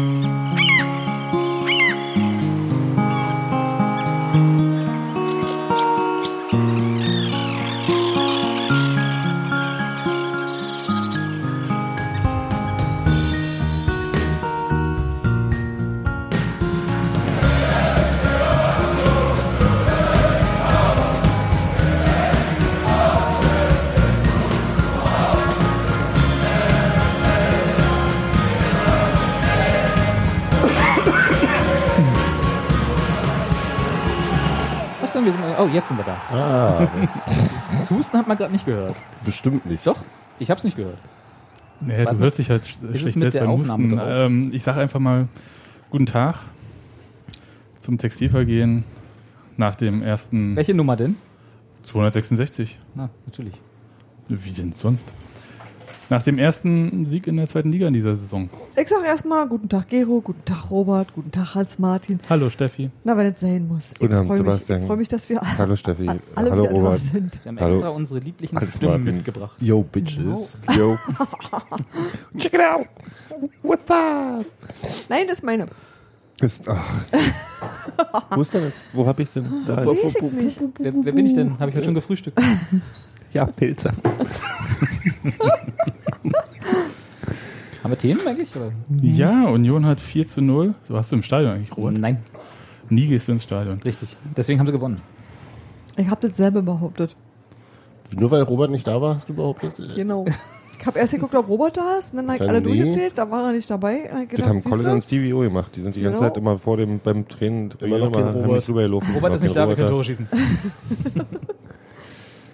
Was jetzt sind wir da. Ah, Das Husten hat man gerade nicht gehört. bestimmt nicht. Doch, ich hab's nicht gehört. Was du hörst dich halt sch- schlecht selbst beim Husten. Ähm, ich sag einfach mal guten Tag zum Textilvergehen nach dem ersten Welche Nummer denn? 266. Na, natürlich. Wie denn sonst? Nach dem ersten Sieg in der zweiten Liga in dieser Saison. Ich sag erstmal guten Tag Gero, guten Tag Robert, guten Tag Hans-Martin. Hallo Steffi. Na, wenn es sein muss. Guten ich Abend, freue mich, Sebastian. ich freu mich, dass wir Hallo Steffi. alle, alle Hallo Robert. da sind. Wir haben Hallo. extra unsere lieblichen Alles Stimmen Martin. mitgebracht. Yo, Bitches. Yo. Check it out. What's up? Nein, das ist meine. Ist, ach. Wo ist denn das? Wo hab ich denn da? Weiß ich nicht. Wer, wer bin ich denn? Habe ich heute schon gefrühstückt. Ja, Pilze. Haben wir Themen eigentlich? Oder? Ja, Union hat 4 zu 0. Du warst du im Stadion eigentlich, Robert? Nein, Nie gehst du ins Stadion. richtig. Deswegen haben sie gewonnen. Ich habe das selber behauptet. Nur weil Robert nicht da war, hast du behauptet? Genau. Ich habe erst geguckt, ob Robert da ist, und dann habe ich alle nee. durchgezählt, da war er nicht dabei. Ich Das gedacht, haben Colin und Stevie O gemacht. Die sind die ganze Genau. Zeit immer vor dem, beim Training, Immer noch kein haben mich drüber gelaufen. Robert ist nicht da, wir können Tore schießen.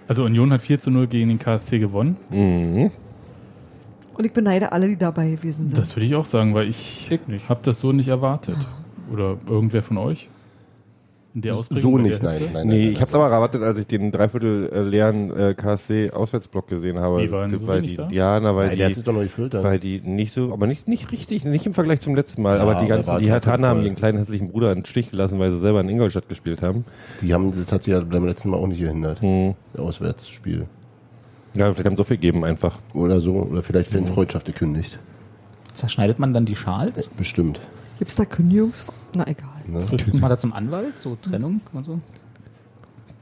Also Union hat 4 zu 0 gegen den KSC gewonnen. Mhm. Und ich beneide alle, die dabei gewesen sind. Das würde ich auch sagen, weil ich Ich habe das so nicht erwartet. Oder irgendwer von euch? In der Ausprägung? So nicht, nein. Hitze? nein, Nee, nein, ich hab's aber erwartet, als ich den dreiviertel äh, leeren äh, KSC-Auswärtsblock gesehen habe. Wie, waren so weil wenig die, da? Ja, na, weil Nein, hat die, sich doch noch gefüllt. dann. weil die nicht so, aber nicht, nicht richtig, nicht im Vergleich zum letzten Mal, Ja, aber die ganzen, die Hatana haben ihren kleinen hässlichen Bruder in den Stich gelassen, weil sie selber in Ingolstadt gespielt haben. Die haben das hat sich ja beim letzten Mal auch nicht gehindert. Hm. Auswärtsspiel. Ja, vielleicht haben sie so viel gegeben einfach. Oder so. Oder vielleicht Fanfreundschaft gekündigt. Zerschneidet man dann die Schals? Bestimmt. Gibt's da Kündigungsfrist? Na egal. Ne? Muss man da zum Anwalt? So Trennung und so?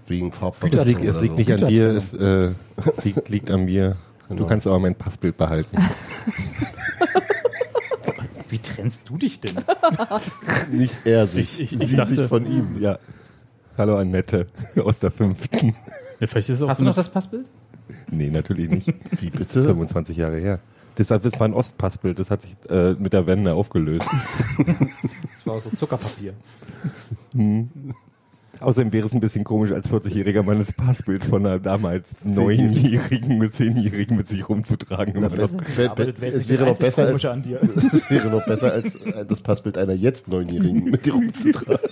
Wegen Es Farbverletzung. liegt, es oder liegt so. nicht an dir, es äh, liegt, liegt an mir. Du Genau. kannst aber mein Passbild behalten. Wie trennst du dich denn? Nicht er sich. Ich- ich- ich sie dachte- sich von ihm. Ja. Hallo Annette aus der fünften. Ja, vielleicht ist es auch Hast so du noch das Passbild? Nee, natürlich nicht. Wie Das ist bitte? 25 Jahre her. Deshalb, das war ein Ostpassbild, das hat sich äh, mit der Wende aufgelöst. Das war so Zuckerpapier. Außerdem wäre es ein bisschen komisch, als 40-jähriger Mann das Passbild von einer damals Neunjährigen mit Zehnjährigen mit sich rumzutragen. Na, be- es wäre noch besser als, an dir. es wäre noch besser als das Passbild einer jetzt Neunjährigen mit dir rumzutragen.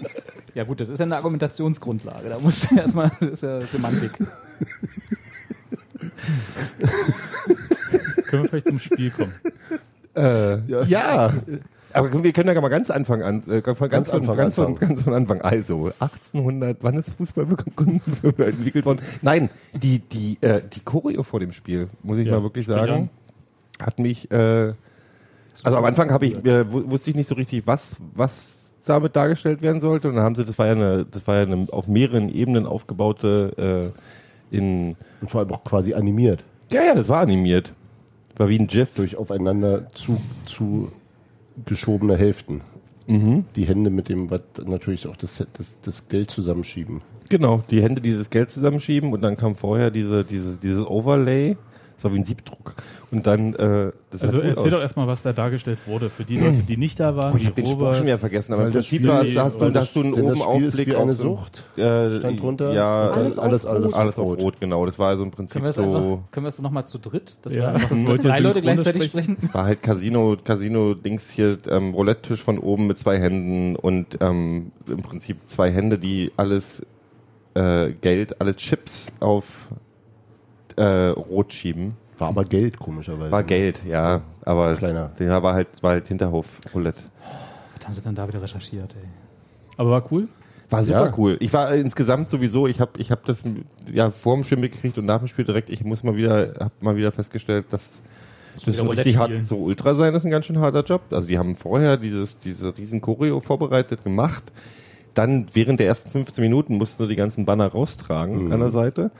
Ja gut, das ist ja eine Argumentationsgrundlage. Da muss erstmal, das ist ja Semantik. können wir vielleicht zum Spiel kommen. Äh, Ja. ja. Aber wir können ja mal ganz Anfang an, äh, von ganz, Ganz von, Anfang, ganz, von, Anfang. ganz von Anfang. Also 1800, wann ist Fußball entwickelt worden? Nein, die die äh, die Choreo vor dem Spiel, muss ich Ja, mal wirklich sagen, hat mich. Äh, also am Anfang habe ich äh, wu- wusste ich nicht so richtig, was was damit dargestellt werden sollte. Und dann haben sie, das war ja eine, das war ja eine auf mehreren Ebenen aufgebaute äh, in Und vor allem auch quasi animiert. ja ja, das war animiert, war wie ein GIF. Durch aufeinander zu, zu geschobene Hälften. Mhm. Die Hände mit dem, was natürlich auch das, das, das Geld zusammenschieben. Genau, die Hände, die das Geld zusammenschieben und dann kam vorher diese, diese, dieses Overlay. Das war wie ein Siebdruck. Und dann, äh, das Also erzähl aus. doch erstmal, was da dargestellt wurde. Für die Leute, die nicht da waren, Oh, ich habe den Spruch schon wieder vergessen, aber im das Prinzip war es- hast du, hast du einen oben Aufblick auf eine so- Sucht. Äh, Stand drunter. Ja, Alles auf alles, Rot. alles, alles auf Rot. Genau. Das war also im Prinzip Können wir es einfach, so, können wir es nochmal zu dritt? Dass Ja, wir dass drei Leute gleichzeitig sprechen? sprechen? es war halt Casino, Casino-Dings hier, ähm, Roulette-Tisch von oben mit zwei Händen und ähm, im Prinzip zwei Hände, die alles äh, Geld, alle Chips auf äh, Rot schieben. War aber Geld, komischerweise. War Geld, ja, aber Kleiner. der war halt, war halt Hinterhof Roulette. Was haben sie dann da wieder recherchiert, ey? Aber war cool. War super Ja. cool. Ich war insgesamt sowieso, ich habe ich hab das ja vor dem Spiel mitgekriegt und nach dem Spiel direkt, ich muss mal wieder, habe mal wieder festgestellt, dass Das ist ein richtig hart, so Ultra sein ist ein ganz schön harter Job. Also die haben vorher dieses, diese riesen Choreo vorbereitet, gemacht. Dann während der ersten 15 Minuten mussten sie die ganzen Banner raustragen an der Seite.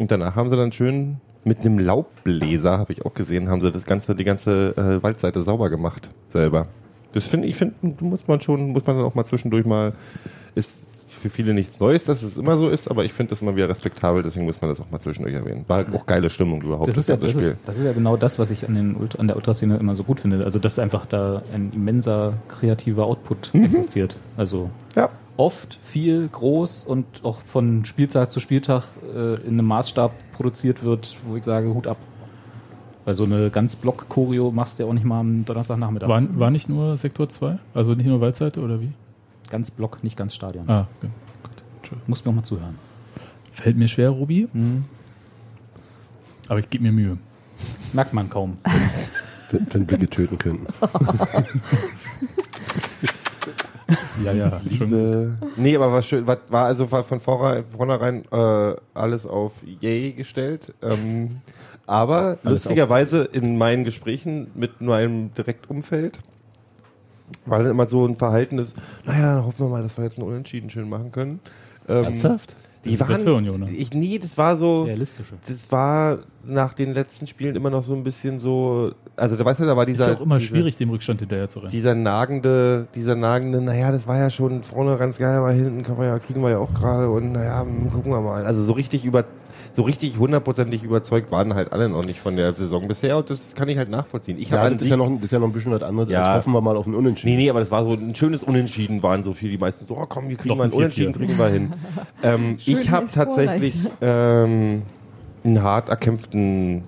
Und danach haben sie dann schön mit einem Laubbläser, habe ich auch gesehen, haben sie das ganze, die ganze äh, Waldseite sauber gemacht selber. Das finde ich, finde, muss man schon, muss man dann auch mal zwischendurch mal, ist für viele nichts Neues, dass es immer so ist, aber ich finde das immer wieder respektabel, deswegen muss man das auch mal zwischendurch erwähnen. War auch geile Stimmung überhaupt. Das ist, ja, das, ist, das ist ja genau das, was ich an, den an der Ultraszene immer so gut finde. Also, dass einfach da ein immenser kreativer Output existiert. Also Ja. Oft, viel, groß und auch von Spieltag zu Spieltag äh, in einem Maßstab produziert wird, wo ich sage, Hut ab. Weil so eine ganz Block-Choreo machst du ja auch nicht mal am Donnerstagnachmittag. War, war nicht nur Sektor 2? Also nicht nur Waldseite oder wie? Ganz Block, nicht ganz Stadion. Ah, okay. gut. Entschuldigung. Musst mir auch mal zuhören. Fällt mir schwer, Rubi. Aber ich gebe mir Mühe. Merkt man kaum. Wenn, wenn Blicke töten könnten. Ja, ja. Äh, nee, aber war schön, war, war also war von vornherein, äh, alles auf Yay gestellt. Ähm, aber lustigerweise in meinen Gesprächen mit meinem Direktumfeld war dann immer so ein Verhalten, das, naja, dann hoffen wir mal, dass wir jetzt einen Unentschieden schön machen können. Ähm, Ernsthaft? Die Das waren, für Union, ne? ich, nee, das war so, Realistische. das war nach den letzten Spielen immer noch so ein bisschen so, also da weißt du, da war Ist dieser, ja auch immer diese, schwierig, dem Rückstand hinterher zu rennen. dieser nagende, dieser nagende, naja, das war ja schon vorne ganz geil, aber hinten können wir ja, kriegen wir ja auch gerade und naja, gucken wir mal. Also so richtig über, so richtig hundertprozentig überzeugt waren halt alle noch nicht von der Saison bisher und das kann ich halt nachvollziehen. Ich Ja, habe das ist ja, noch, das ist ja noch ein bisschen was anderes. Ja. hoffen wir mal auf einen Unentschieden. Nee, nee, aber das war so ein schönes Unentschieden, waren so viel. Die meisten so, oh komm, wir kriegen Noch mal ein ein 4-4. Unentschieden, kriegen wir hin. ähm, ich habe tatsächlich ähm, einen hart erkämpften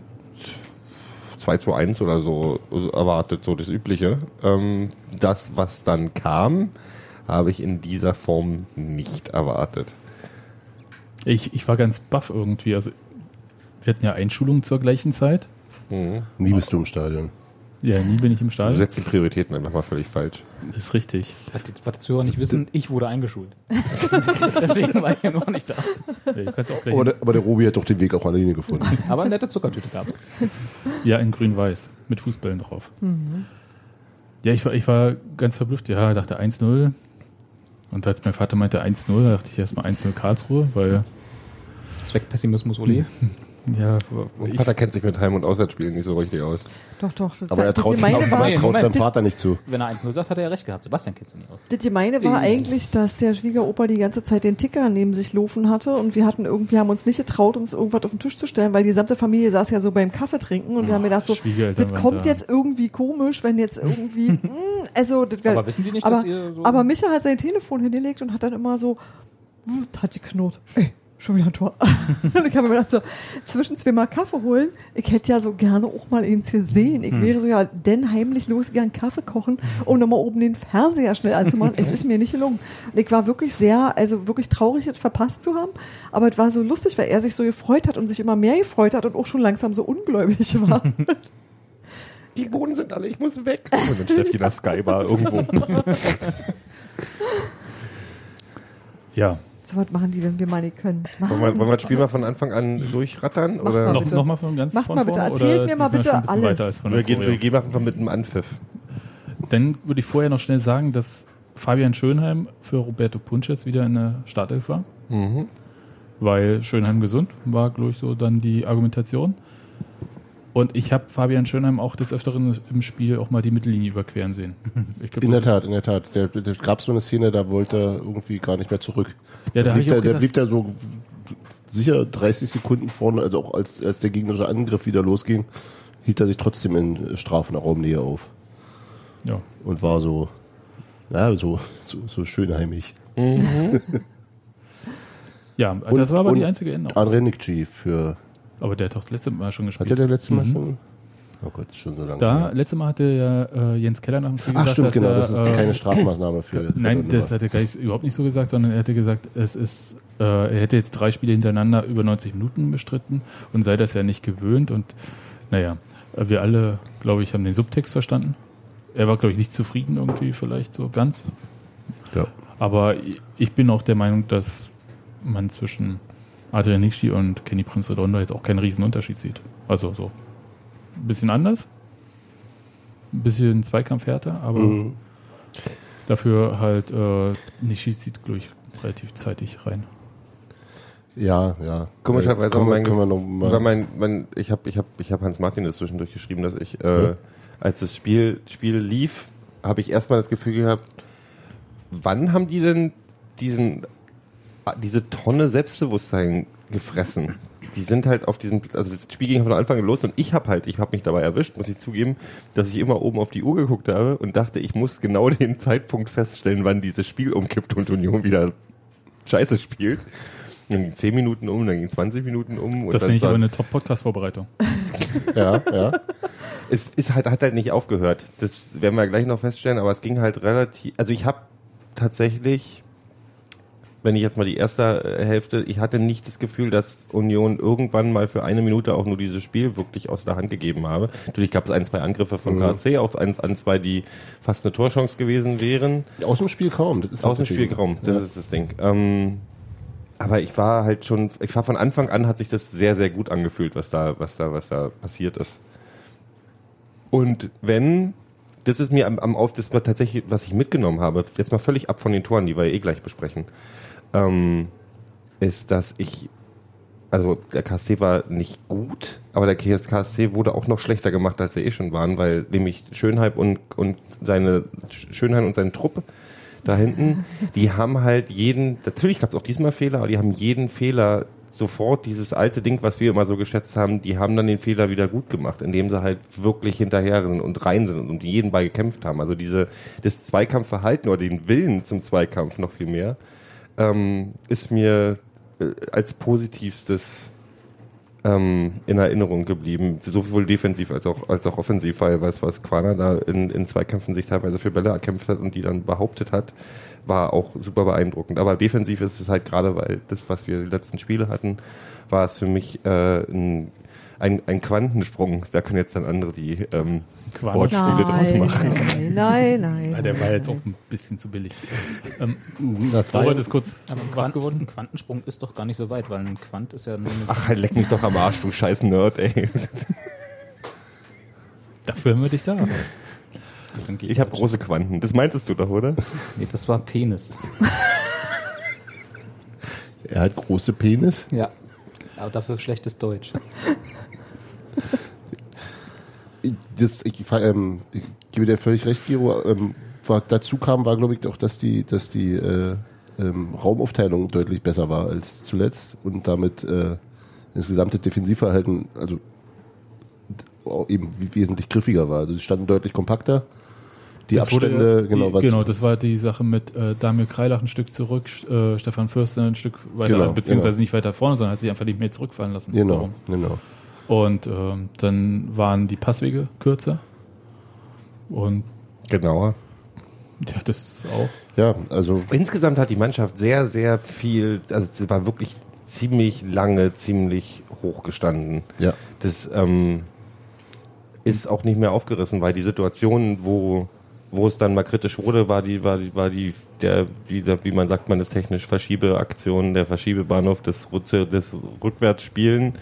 2 zu 1 oder so erwartet, so das Übliche. Ähm, das, was dann kam, habe ich in dieser Form nicht erwartet. Ich, ich war ganz baff irgendwie. Also, wir hatten ja Einschulung zur gleichen Zeit. Mhm. Nie bist du im Stadion. Ja, nie bin ich im Du Stadion. setzt die Prioritäten einfach mal völlig falsch. Ist richtig. Was die, was die Zuhörer nicht wissen, ich wurde eingeschult. Deswegen war ich ja noch nicht da. Ja, du Aber der, aber der Robi hat doch den Weg auch alleine gefunden. Aber eine nette Zuckertüte gab's. Ja, in grün-weiß. Mit Fußbällen drauf. Ja, ich war, ich war ganz verblüfft. Ja, dachte 1-0. Und als mein Vater meinte 1-0, dachte ich erstmal 1-0 Karlsruhe, weil, Zweckpessimismus Ole. ja, Mein Vater kennt sich mit Heim- und Auswärtsspielen nicht so richtig aus. Doch, doch. Das Aber er traut, sich, aber war, er traut seinem Vater nicht zu. Wenn er 1-0 sagt, hat er ja recht gehabt. Sebastian kennt sie nicht aus. das Gemeine war eigentlich, dass der Schwiegeroper die ganze Zeit den Ticker neben sich laufen hatte und wir hatten irgendwie, haben uns nicht getraut, uns irgendwas auf den Tisch zu stellen, weil die gesamte Familie saß ja so beim Kaffee trinken und wir haben gedacht so, das kommt da. jetzt irgendwie komisch, wenn jetzt irgendwie, mm, also das wär, Aber wissen die nicht, aber, dass ihr so... aber Micha hat sein Telefon hingelegt und hat dann immer so, hat die knurrt. Ey, schon wieder ein Tor. und ich habe mir gedacht, so, zwischen zweimal Kaffee holen, ich hätte ja so gerne auch mal eins hier sehen. Ich wäre so ja denn heimlich losgegangen, Kaffee kochen, um nochmal oben den Fernseher schnell anzumachen. es ist mir nicht gelungen. Und ich war wirklich sehr, also wirklich traurig, das verpasst zu haben. Aber es war so lustig, weil er sich so gefreut hat und sich immer mehr gefreut hat und auch schon langsam so ungläubig war. Die Boden sind alle, ich muss weg. Und dann Steffi der Skybar irgendwo. ja. So was machen die, wenn wir mal nicht können. Wollen wir, wollen wir das Spiel mal von Anfang an durchrattern? Mach oder mal Noch, bitte. noch mal von ganz Macht mal bitte, vorne, erzählt mir mal bitte alles. Wir gehen, wir gehen einfach mit einem Anpfiff. Dann würde ich vorher noch schnell sagen, dass Fabian Schönheim für Roberto Punches wieder in der Startelf war. Mhm. Weil Schönheim gesund war, glaube ich, so dann die Argumentation. Und ich habe Fabian Schönheim auch des Öfteren im Spiel auch mal die Mittellinie überqueren sehen. Ich glaub, In der Tat, in der Tat. Der, der gab so eine Szene, da wollte er irgendwie gar nicht mehr zurück. Ja, da der, habe blieb da, der gedacht, blieb da so sicher 30 Sekunden vorne, also auch als, als der gegnerische Angriff wieder losging, hielt er sich trotzdem in Strafraumnähe auf ja. und war so, ja, so, so, so schön heimig. ja, das Und- war aber die einzige Änderung. Andre Nikci für, Aber der hat doch das letzte Mal schon hat gespielt. der der letzte Mal Mhm. schon? Oh Gott, schon so lange. Da, her. letzte Mal hatte ja äh, Jens Keller nach dem Spiel Ach gesagt, stimmt, dass genau, er, das ist äh, keine Strafmaßnahme für. für Nein, das hat er gar nicht, überhaupt nicht so gesagt, sondern er hätte gesagt, es ist, äh, er hätte jetzt drei Spiele hintereinander über 90 Minuten bestritten und sei das ja nicht gewöhnt. Und naja, wir alle, glaube ich, haben den Subtext verstanden. Er war, glaube ich, nicht zufrieden irgendwie, vielleicht so ganz. Ja. Aber ich bin auch der Meinung, dass man zwischen Adrian Nixi und Kenny Prince Redondo jetzt auch keinen riesen Unterschied sieht. Also so ein bisschen anders, Ein bisschen Zweikampfhärter, aber Mhm. dafür halt äh, Nishi zieht, glaube ich, relativ zeitig rein. Ja, ja. Komischerweise Äh, haben können, mein, war mein, mein, ich habe ich hab, ich hab Hans Martin das zwischendurch geschrieben, dass ich, äh, als das Spiel, Spiel lief, habe ich erstmal das Gefühl gehabt, wann haben die denn diesen, diese Tonne Selbstbewusstsein gefressen? Die sind halt auf diesem, also das Spiel ging von Anfang an los und ich habe halt, ich habe mich dabei erwischt, muss ich zugeben, dass ich immer oben auf die Uhr geguckt habe und dachte, ich muss genau den Zeitpunkt feststellen, wann dieses Spiel umkippt und Union wieder Scheiße spielt. Dann ging 10 Minuten um, dann ging 20 Minuten um. Und Das finde ich aber eine Top-Podcast-Vorbereitung. ja, ja. es ist halt, hat halt nicht aufgehört. Das werden wir gleich noch feststellen, aber es ging halt relativ, also ich habe tatsächlich, wenn ich jetzt mal die erste äh, Hälfte, ich hatte nicht das Gefühl, dass Union irgendwann mal für eine Minute auch nur dieses Spiel wirklich aus der Hand gegeben habe. Natürlich gab es ein, zwei Angriffe von KSC, auch ein, ein, zwei, die fast eine Torchance gewesen wären. Aus dem Spiel kaum. Das ist Aus dem das Ding. Spielraum, das Ja. ist das Ding. Ähm, aber ich war halt schon, ich war von Anfang an hat sich das sehr, sehr gut angefühlt, was da, was da, was da passiert ist. Und wenn, das ist mir am, am auf, das war tatsächlich, was ich mitgenommen habe, jetzt mal völlig ab von den Toren, die wir eh gleich besprechen, ähm, ist, dass ich, also der KSC war nicht gut, aber der KSC wurde auch noch schlechter gemacht, als sie eh schon waren, weil nämlich Schönheim und, und seine Schönheim und sein Trupp da hinten, die haben halt jeden, natürlich gab es auch diesmal Fehler, aber die haben jeden Fehler sofort dieses alte Ding, was wir immer so geschätzt haben, die haben dann den Fehler wieder gut gemacht, indem sie halt wirklich hinterher sind und rein sind und um jeden Ball gekämpft haben. Also diese, das Zweikampfverhalten oder den Willen zum Zweikampf noch viel mehr, ähm, ist mir äh, als positivstes ähm, in Erinnerung geblieben. Sowohl defensiv als auch, als auch offensiv, weil was, was Quana da in, in Zweikämpfen sich teilweise für Bälle erkämpft hat und die dann behauptet hat, war auch super beeindruckend. Aber defensiv ist es halt gerade, weil das, was wir die letzten Spiele hatten, war es für mich äh, ein, ein, ein Quantensprung. Da können jetzt dann andere die ähm, Wortspiele draus machen. nein, nein, nein. Ja, der war jetzt auch ein bisschen zu billig. Ähm, Das war ist kurz Aber ein, Quant geworden. ein Quantensprung ist doch gar nicht so weit, weil ein Quant ist ja nur eine Ach, halt leck mich doch am Arsch, du scheiß Nerd, ey. Dafür haben wir dich da. geht Ich habe große Quanten. Das meintest du doch, oder? Nee, das war Penis. Er hat große Penis. Ja. Aber dafür schlechtes Deutsch. Ich- Das, ich, ähm, ich gebe dir völlig recht, Giro. Ähm, was dazu kam, war, glaube ich, auch, dass die, dass die äh, ähm, Raumaufteilung deutlich besser war als zuletzt und damit äh, das gesamte Defensivverhalten also eben wesentlich griffiger war. Also sie standen deutlich kompakter. Die Das Abstände, ja- genau, die, was genau, das war die Sache mit äh, Damir Kreilach ein Stück zurück, äh, Stefan Fürster ein Stück weiter, Genau, beziehungsweise genau. nicht weiter vorne, sondern hat sich einfach nicht mehr zurückfallen lassen. Genau, So. genau. Und ähm, dann waren die Passwege kürzer. Und Genauer. ja, das auch. Ja, also Insgesamt hat die Mannschaft sehr, sehr viel, also sie war wirklich ziemlich lange, ziemlich hoch gestanden. ja, Das ähm, ist auch nicht mehr aufgerissen, weil die Situation, wo, wo es dann mal kritisch wurde, war die, war die, war die, der, dieser, wie man sagt, man ist technisch Verschiebeaktion, der Verschiebebahnhof des, Rutze- des Rückwärtsspielen,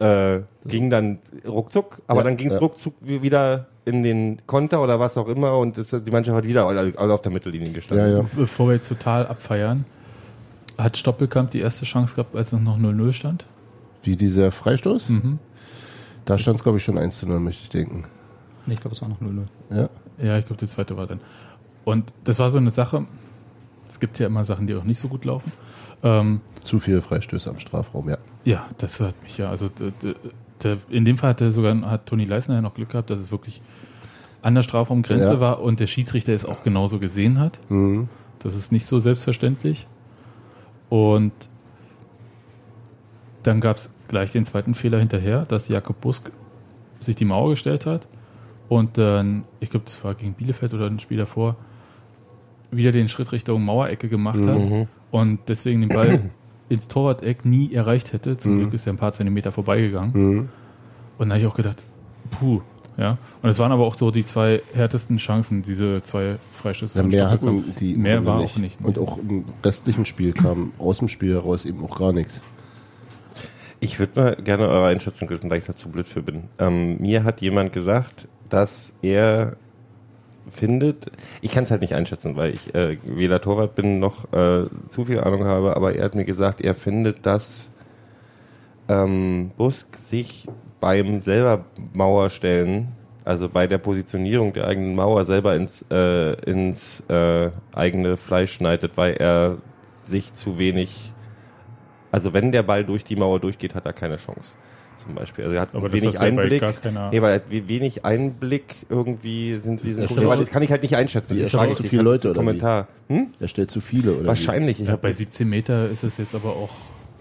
äh, ging dann ruckzuck, aber Ja, dann ging es ja. ruckzuck wieder in den Konter oder was auch immer und es, die Mannschaft hat wieder alle, alle auf der Mittellinie gestanden. ja, ja. Bevor wir jetzt total abfeiern, hat Stoppelkamp die erste Chance gehabt, als es noch 0-0 stand. Wie dieser Freistoß? Mhm. Da stand es, glaube ich, schon 1 zu 0, möchte ich denken. Nee, ich glaube, es war noch 0-0. Ja. Ja, ich glaube, die zweite war dann. Und das war so eine Sache. Es gibt ja immer Sachen, die auch nicht so gut laufen. Ähm, Zu viele Freistöße am Strafraum, ja. Ja, das hat mich ja. Also in dem Fall hat der sogar hat Toni Leisner ja noch Glück gehabt, dass es wirklich an der Strafraumgrenze Ja. war und der Schiedsrichter es auch genauso gesehen hat. Mhm. Das ist nicht so selbstverständlich. Und dann gab es gleich den zweiten Fehler hinterher, dass Jakob Busk sich die Mauer gestellt hat und dann, ich glaube, das war gegen Bielefeld oder ein Spiel davor, wieder den Schritt Richtung Mauerecke gemacht hat und deswegen den Ball ins Torwart-Eck nie erreicht hätte. Zum Glück ist er ein paar Zentimeter vorbeigegangen. Mhm. Und da habe ich auch gedacht, puh, ja. Und es waren aber auch so die zwei härtesten Chancen, diese zwei Freistöße. Ja, mehr hat Stoppelkamp. man die Mehr war Grunde auch nicht. Und auch im restlichen Spiel kam aus dem Spiel heraus eben auch gar nichts. Ich würde mal gerne eure Einschätzung wissen, weil ich dazu blöd für bin. Ähm, mir hat jemand gesagt, dass er findet, ich kann es halt nicht einschätzen, weil ich äh, weder Torwart bin noch äh, zu viel Ahnung habe, aber er hat mir gesagt, er findet, dass ähm, Busk sich beim selber Mauerstellen, also bei der Positionierung der eigenen Mauer selber ins, äh, ins äh, eigene Fleisch schneidet, weil er sich zu wenig, also wenn der Ball durch die Mauer durchgeht, hat er keine Chance. Zum Beispiel. Also er hat Aber das wenig ist ja Einblick. gar keiner- Nee, weil er hat we- wenig Einblick irgendwie sind diese Das ist Punkte, aber- das kann ich halt nicht einschätzen. Das erstellen frage zu viele als Leute, oder wie? Kommentar. Hm? Er stellt zu viele, oder? Wahrscheinlich. Ich, Ja, bei 17 Meter ist es jetzt aber auch.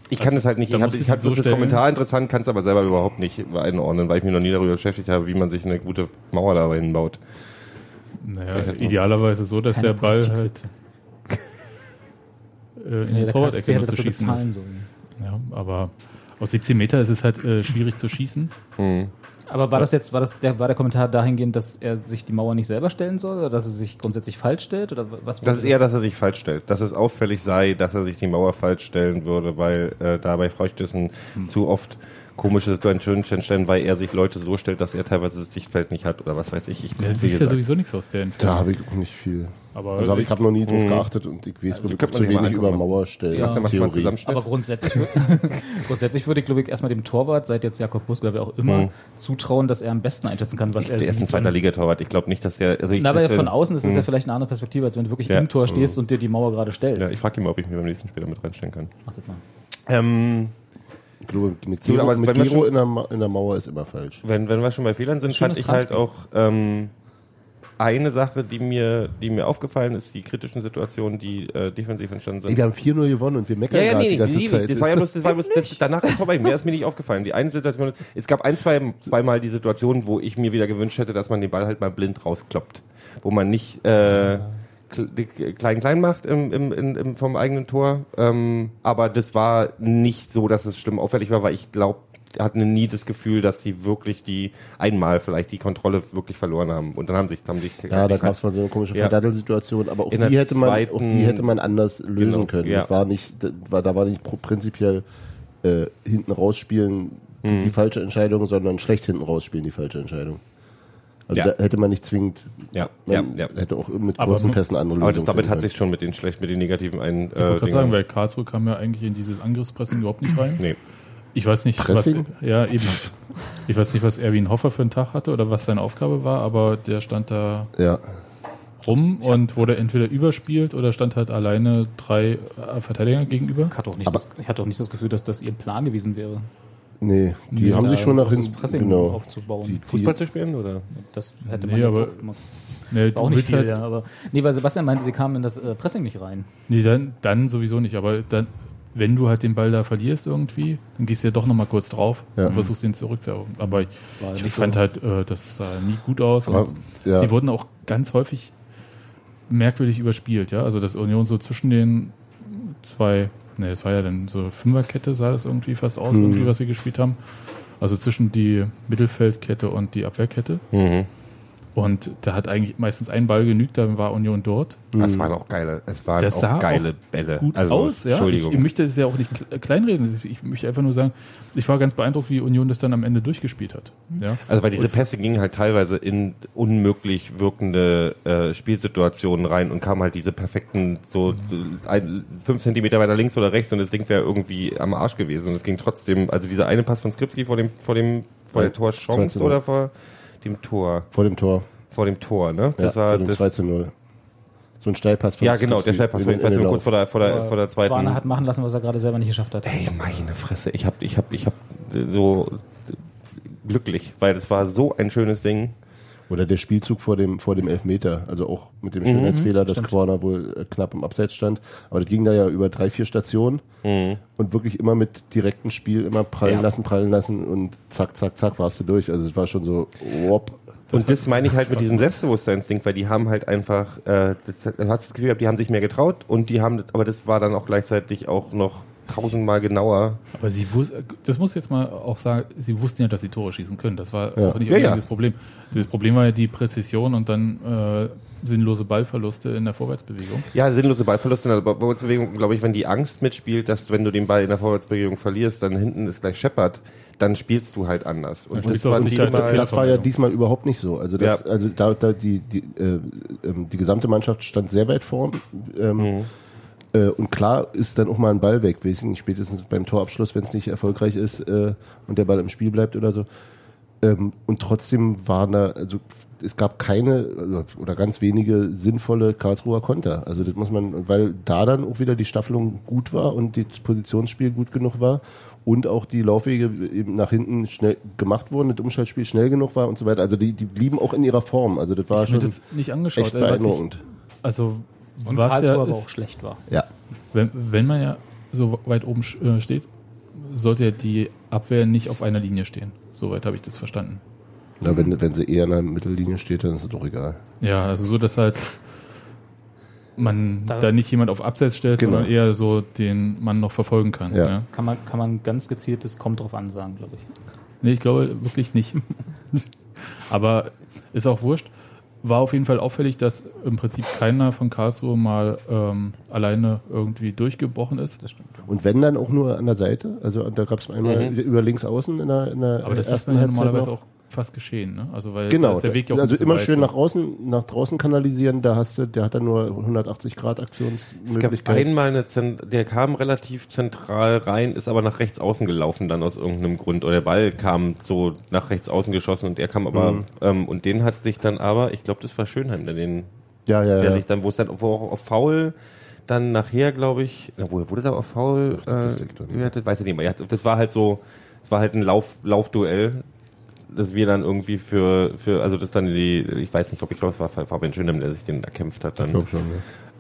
ich kann es halt nicht. da Ich habe hab so das stellen. Kommentar interessant, kann es aber selber überhaupt nicht einordnen, weil ich mich noch nie darüber beschäftigt habe, wie man sich eine gute Mauer da hinbaut. Naja, idealerweise so, dass der Ball Politik. halt äh, in die der Torwart-Ecke zu schießen ist. sollen. Ja, aber aus 17 Meter ist es halt äh, schwierig zu schießen. Hm. Aber war das jetzt, war das der, war der Kommentar dahingehend, dass er sich die Mauer nicht selber stellen soll oder dass er sich grundsätzlich falsch stellt oder was? Das ist eher, dass er sich falsch stellt. Dass es auffällig sei, dass er sich die Mauer falsch stellen würde, weil äh, da bei Freustößen zu oft komische Situationen weil er sich Leute so stellt, dass er teilweise das Sichtfeld nicht hat oder was weiß ich. ich Ja, das ist ja sowieso nichts aus der Da Entfernung. habe ich auch nicht viel. Aber Also ich ich- habe noch nie drauf Mhm. geachtet und ich weiß wirklich könnte zu wenig über mal einen Theorie. Zusammenschnitt? Aber grundsätzlich, grundsätzlich würde ich, glaube ich, erstmal dem Torwart, seit jetzt Jakob Busk, glaube ich, auch immer Mhm. zutrauen, dass er am besten einschätzen kann, was er der ist ein zweiter Ligatorwart. Ich glaube nicht, dass der. Also ich, Na, aber das, von außen ist das Mhm. ja vielleicht eine andere Perspektive, als wenn du wirklich Ja. im Tor stehst und dir die Mauer gerade stellst. Ja, ich frage ihn mal, ob ich mir beim nächsten Spieler mit reinstellen kann. Mach das mal. Ähm, Ich glaube, mit So, Gero, aber mit wenn wir Gero schon- in, der, Ma- in der Mauer ist immer falsch. wenn, wenn wir schon bei Fehlern sind, fand ich halt auch ähm, eine Sache, die mir, die mir aufgefallen ist, die kritischen Situationen, die äh, defensiv entstanden sind. Ey, wir haben 4-0 gewonnen und wir meckern Ja, ja, gerade nee, die ganze nee, Zeit. das war ja bloß, das war bloß, das, danach ist vorbei. Mehr ist mir nicht aufgefallen. Die eine Situation, es gab ein, zwei, zweimal die Situation, wo ich mir wieder gewünscht hätte, dass man den Ball halt mal blind rauskloppt. Wo man nicht, äh, kl- die- klein klein macht im, im, im, vom eigenen Tor. Ähm, aber das war nicht so, dass es schlimm auffällig war, weil ich glaube, hatten nie das Gefühl, dass sie wirklich die einmal vielleicht die Kontrolle wirklich verloren haben. Und dann haben sich, haben sich ja, da gab es mal so eine komische Ja. Verdattelsituation, aber auch die hätte man, auch die hätte man anders lösen Genau, können. ja. War nicht, da war, da war nicht prinzipiell äh, hinten rausspielen die, Mhm. die falsche Entscheidung, sondern schlecht hinten rausspielen die falsche Entscheidung. Also Ja. da hätte man nicht zwingend, Ja, man ja, ja. hätte auch mit Aber kurzen man- Pässen andere Aber das, damit hat können. sich schon mit den schlecht, mit den negativen ein. Ich wollte gerade sagen, weil Karlsruhe kam ja eigentlich in dieses Angriffspressing überhaupt nicht rein. Nee. Ich weiß nicht, Pressing? was, ja, eben. Ich weiß nicht, was Erwin Hoffer für einen Tag hatte oder was seine Aufgabe war, aber der stand da Ja, rum und wurde entweder überspielt oder stand halt alleine drei äh, Verteidiger gegenüber. Ich hatte, auch nicht Aber- das, ich hatte auch nicht das Gefühl, dass das ihr Plan gewesen wäre. Nee, die Nee, haben sich schon nach hinten, Pressing genau. aufzubauen. Die- Fußball zu spielen oder? Das hätte Nee, man jetzt aber- auch gemacht. Nee, auch nicht viel, halt, ja, aber nee, weil Sebastian meinte, sie kamen in das äh, Pressing nicht rein. Nee, dann, dann sowieso nicht. Aber dann, wenn du halt den Ball da verlierst irgendwie, dann gehst du ja doch nochmal kurz drauf Ja. und versuchst den zurückzuerobern. Aber ich, ich fand so- halt, äh, das sah nie gut aus. Aber, und ja. Sie wurden auch ganz häufig merkwürdig überspielt, ja. Also das Union so zwischen den zwei, ne, es war ja dann so Fünferkette, sah das irgendwie fast aus, Mhm. irgendwie, was sie gespielt haben. Also zwischen die Mittelfeldkette und die Abwehrkette. Mhm. Und da hat eigentlich meistens ein Ball genügt, dann war Union dort. Das waren auch geile, es waren Das auch geile Bälle. gut also, aus, ja. Ich, Entschuldigung. ich möchte das ja auch nicht kle- kleinreden. Ich möchte einfach nur sagen, ich war ganz beeindruckt, wie Union das dann am Ende durchgeschült hat. Ja. also weil diese Pässe gingen halt teilweise in unmöglich wirkende äh, Spielsituationen rein und kamen halt diese perfekten so ein, fünf Zentimeter weiter links oder rechts und das Ding wäre irgendwie am Arsch gewesen und es ging trotzdem, also dieser eine Pass von Skripski vor dem vor dem vor der Torchance 2-0. oder vor dem Tor vor dem Tor. vor dem Tor, ne? Ja, Das war vor dem das 2 zu 0. So ein Steilpass von Ja, genau, der Steilpass von in dem den 2 Lauf. kurz vor der vor der vor der zweiten Warner hat machen lassen, was er gerade selber nicht geschafft hat. Ey, meine Fresse. Ich hab, ich hab, ich hab äh, so äh, glücklich, weil das war so ein schönes Ding. Oder der Spielzug vor dem, vor dem Elfmeter. Also auch mit Mhm. dem Schönheitsfehler, dass Corner wohl äh, knapp im Abseits stand. Aber das ging da ja über drei, vier Stationen und wirklich immer mit direktem Spiel, immer prallen Mhm. Ja. lassen, prallen lassen und zack, zack, zack, warst du durch. Also es war schon so, wop. Und das meine ich halt mit diesem Selbstbewusstseinsding, weil die haben halt einfach, äh, das, du hast das Gefühl gehabt, die haben sich mehr getraut und die haben, das, aber das war dann auch gleichzeitig auch noch tausendmal genauer. Aber sie wus das muss jetzt mal auch sagen, sie wussten ja, dass sie Tore schießen können. Das war Ja. auch nicht Ja, ja. das Problem. Das Problem war ja die Präzision und dann äh, sinnlose Ballverluste in der Vorwärtsbewegung. Ja, sinnlose Ballverluste in der Vorwärtsbewegung, glaube ich, wenn die Angst mitspielt, dass wenn du den Ball in der Vorwärtsbewegung verlierst, dann hinten ist gleich Shepard, dann spielst du halt anders. Und das du war auch in sicher diesem der Mal, Fehler- Das war ja diesmal überhaupt nicht so. Also, das, Ja. also da, da die, die, äh, ähm, die gesamte Mannschaft stand sehr weit vorn. Ähm, Mhm. Äh, und klar ist dann auch mal ein Ball weg, weiß ich nicht, spätestens beim Torabschluss, wenn es nicht erfolgreich ist äh, und der Ball im Spiel bleibt oder so. Ähm, und trotzdem waren da, also es gab keine äh, oder ganz wenige sinnvolle Karlsruher Konter. Also das muss man, weil da dann auch wieder die Staffelung gut war und das Positionsspiel gut genug war und auch die Laufwege eben nach hinten schnell gemacht wurden, das Umschaltspiel schnell genug war und so weiter. Also die, die blieben auch in ihrer Form. Also das war Ich schon das nicht angeschaut. echt beeindruckend. Also, Und was Karlsruhe ja aber ist, auch schlecht war. Ja. wenn, wenn man ja so weit oben äh, steht, sollte ja die Abwehr nicht auf einer Linie stehen. Soweit habe ich das verstanden. ja wenn, wenn sie eher in der Mittellinie steht, dann ist es doch egal. Ja, also so, dass halt man Da- da, nicht jemand auf Abseits stellt, Genau. sondern eher so den Mann noch verfolgen kann. Ja. Ja. Kann man, kann man ganz gezieltes kommt drauf an sagen, glaube ich. Nee, ich glaube wirklich nicht. Aber ist auch wurscht. War auf jeden Fall auffällig, dass im Prinzip keiner von Karlsruhe mal ähm, alleine irgendwie durchgebrochen ist. Das stimmt. ja. Und wenn dann auch nur an der Seite, also da gab es einmal Mhm. über links außen in der, in der Aber das ist ersten dann ja normalerweise noch. auch fast geschehen, ne? Also weil Genau, ist der Weg ja auch also immer weit, schön so. nach außen, nach draußen kanalisieren, da hast du, der hat dann nur 180 Grad es gab Aktionsmöglichkeit. einmal eine, Zen- der kam relativ zentral rein, ist aber nach rechts außen gelaufen dann aus irgendeinem Grund. Oder der Ball kam so nach rechts außen geschossen und er kam aber, Mhm. ähm, und den hat sich dann aber, ich glaube, das war Schönheim, der den Ja, ja, der ja. sich dann, wo es dann wo auch auf Foul dann nachher, glaube ich, na, wo wurde da auf Foul Ach, das äh, gewertet? Weiß ich nicht mehr. Ja, das war halt so, es war halt ein Lauf, Laufduell, das wir dann irgendwie für, für, also das dann die, ich weiß nicht, ob ich glaube, es war Fabian Schönheim, der sich den erkämpft hat dann. Ich glaube schon.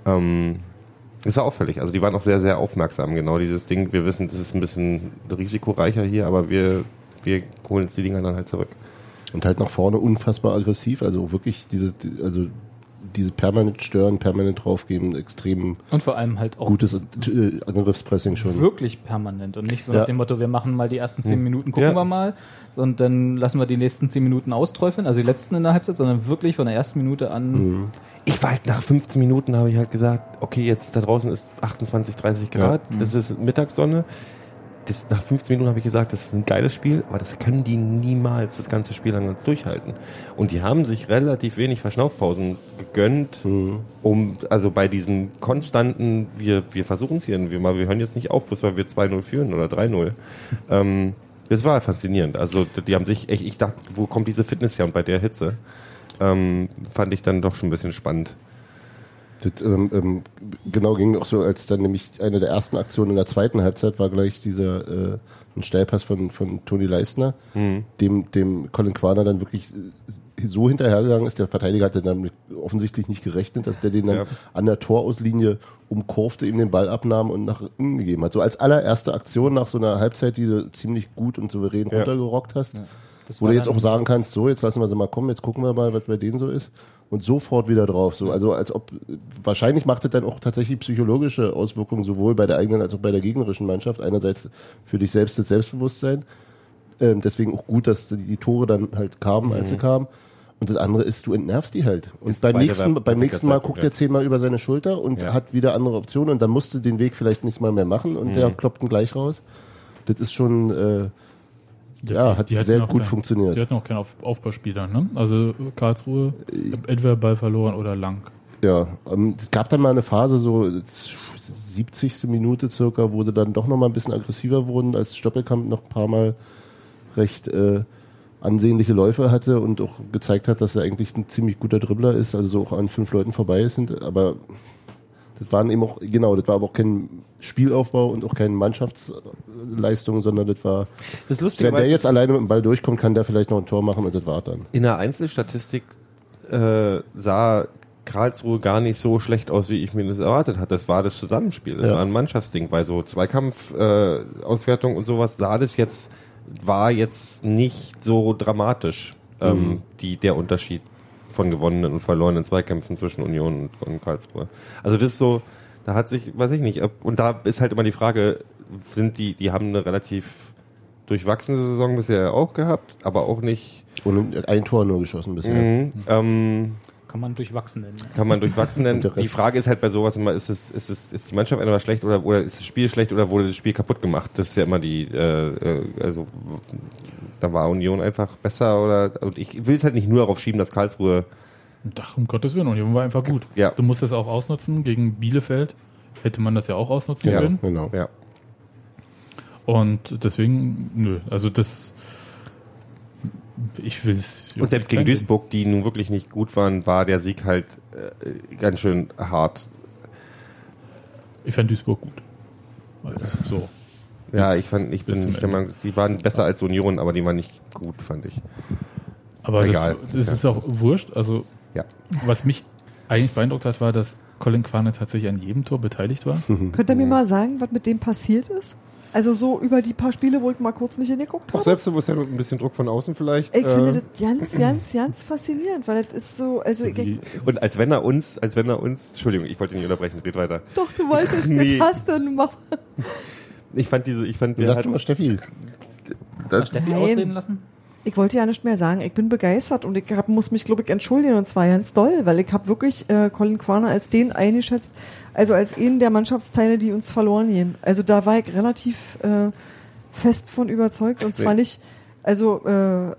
Ja. Ähm, das war auffällig. Also die waren auch sehr, sehr aufmerksam. Genau dieses Ding. Wir wissen, das ist ein bisschen risikoreicher hier, aber wir, wir holen jetzt die Dinger dann halt zurück. Und halt nach vorne unfassbar aggressiv, also wirklich diese, die- also diese permanent stören, permanent draufgeben, extrem Und vor allem halt auch gutes äh, Angriffspressing schon. wirklich permanent und nicht so Ja. nach dem Motto, wir machen mal die ersten zehn Minuten, gucken Ja. wir mal und dann lassen wir die nächsten zehn Minuten austräufeln, also die letzten in der Halbzeit, sondern wirklich von der ersten Minute an Ich war halt nach 15 Minuten habe ich halt gesagt, okay, jetzt da draußen ist 28, 30 Grad, das ist Mittagssonne. Das, nach 15 Minuten habe ich gesagt, das ist ein geiles Spiel, aber das können die niemals das ganze Spiel lang durchhalten. Und die haben sich relativ wenig Verschnaufpausen gegönnt, um, also bei diesem konstanten, wir, wir versuchen es hier, wir, mal, wir hören jetzt nicht auf, bloß weil wir 2-0 führen oder 3-0. ähm, das war faszinierend. Also die haben sich echt, ich dachte, wo kommt diese Fitness her und bei der Hitze? Ähm, fand ich dann doch schon ein bisschen spannend. Das, ähm, ähm, genau ging auch so, als dann nämlich eine der ersten Aktionen in der zweiten Halbzeit war gleich dieser äh, ein Steilpass von, von Toni Leistner, dem, dem Colin Quaner dann wirklich äh, so hinterhergegangen ist. Der Verteidiger hatte dann offensichtlich nicht gerechnet, dass der den dann Ja. an der Torauslinie umkurfte, ihm den Ball abnahm und nach innen gegeben hat. So als allererste Aktion nach so einer Halbzeit, die du ziemlich gut und souverän Ja. runtergerockt hast. das Wo du jetzt auch sagen kannst, so, jetzt lassen wir sie mal kommen, jetzt gucken wir mal, was bei denen so ist. Und sofort wieder drauf. So, also als ob wahrscheinlich macht es dann auch tatsächlich psychologische Auswirkungen sowohl bei der eigenen als auch bei der gegnerischen Mannschaft. Einerseits für dich selbst das Selbstbewusstsein. Ähm, deswegen auch gut, dass die, die Tore dann halt kamen, als sie kamen. Und das andere ist, du entnervst die halt. Und Das beim nächsten, beim nächsten Mal guckt Zeitpunkt, er zehnmal über seine Schulter und Ja. hat wieder andere Optionen und dann musste den Weg vielleicht nicht mal mehr machen und der kloppt ihn gleich raus. Das ist schon, äh, ja, hat die sehr gut kein- funktioniert. Die hatten auch keinen Auf Aufbauspieler, ne? Also Karlsruhe, entweder Ball verloren oder lang. Ja, ähm, es gab dann mal eine Phase, so 70. Minute circa, wo sie dann doch noch mal ein bisschen aggressiver wurden, als Stoppelkamp noch ein paar Mal recht äh, ansehnliche Läufe hatte und auch gezeigt hat, dass er eigentlich ein ziemlich guter Dribbler ist, also so auch an fünf Leuten vorbei sind. Aber das waren eben auch, genau, das war aber auch kein Spielaufbau und auch keine Mannschaftsleistung, sondern das war, Das Lustige wenn der jetzt alleine mit dem Ball durchkommt, kann der vielleicht noch ein Tor machen und das war dann. in der Einzelstatistik äh, sah Karlsruhe gar nicht so schlecht aus, wie ich mir das erwartet hatte. Das war das Zusammenspiel, das Ja. war ein Mannschaftsding. Bei so Zweikampf-Auswertung äh, und sowas sah das jetzt, war jetzt nicht so dramatisch, ähm, die, der Unterschied von gewonnenen und verlorenen Zweikämpfen zwischen Union und, und Karlsruhe. Also das ist so, da hat sich, weiß ich nicht, und da ist halt immer die Frage, sind die, die haben eine relativ durchwachsene Saison bisher auch gehabt, aber auch nicht Und ein Tor nur geschossen bisher. Mhm. Ähm, Kann man durchwachsen nennen. Kann man durchwachsen nennen. Die Frage ist halt bei sowas immer, ist es, ist es, ist die Mannschaft einfach schlecht oder, oder ist das Spiel schlecht oder wurde das Spiel kaputt gemacht? Das ist ja immer die, äh, äh, also da war Union einfach besser oder und ich will es halt nicht nur darauf schieben, dass Karlsruhe Ach, um Gottes Willen, Union war einfach gut. Ja. Du musst es auch ausnutzen gegen Bielefeld. Hätte man das ja auch ausnutzen Ja. können. Genau. ja Und deswegen, nö, also das. Ich will es. und selbst gegen Duisburg, die nun wirklich nicht gut waren, war der Sieg halt äh, ganz schön hart. Ich fand Duisburg gut. Also, so. Ja, ich fand, ich bin der Meinung, die waren besser als Union, aber die waren nicht gut, fand ich. Aber Egal. das, das ist auch wurscht. Also, Ja. was mich eigentlich beeindruckt hat, war, dass Colin Quane tatsächlich an jedem Tor beteiligt war. Könnt ihr mir mal sagen, was mit dem passiert ist? Also so über die paar Spiele, wo ich mal kurz nicht hingeguckt Auch habe. Selbstbewusstsein und ein bisschen Druck von außen vielleicht. Ich äh, finde das ganz, ganz, ganz faszinierend, weil das ist so, also ich, und als wenn er uns, als wenn er uns, Entschuldigung, ich wollte ihn nicht unterbrechen, red weiter. doch, du wolltest Nee. das hast, dann mach. Ich fand diese, ich fand der Lass hat, doch mal Steffi. das, Steffi Nein. ausreden lassen? Ich wollte ja nicht mehr sagen, ich bin begeistert und ich hab, muss mich, glaube ich, entschuldigen und zwar ganz doll, weil ich habe wirklich äh, Colin Quaner als den eingeschätzt, also als einen der Mannschaftsteile, die uns verloren gehen. Also da war ich relativ äh, fest von überzeugt und zwar Nee. nicht, also äh,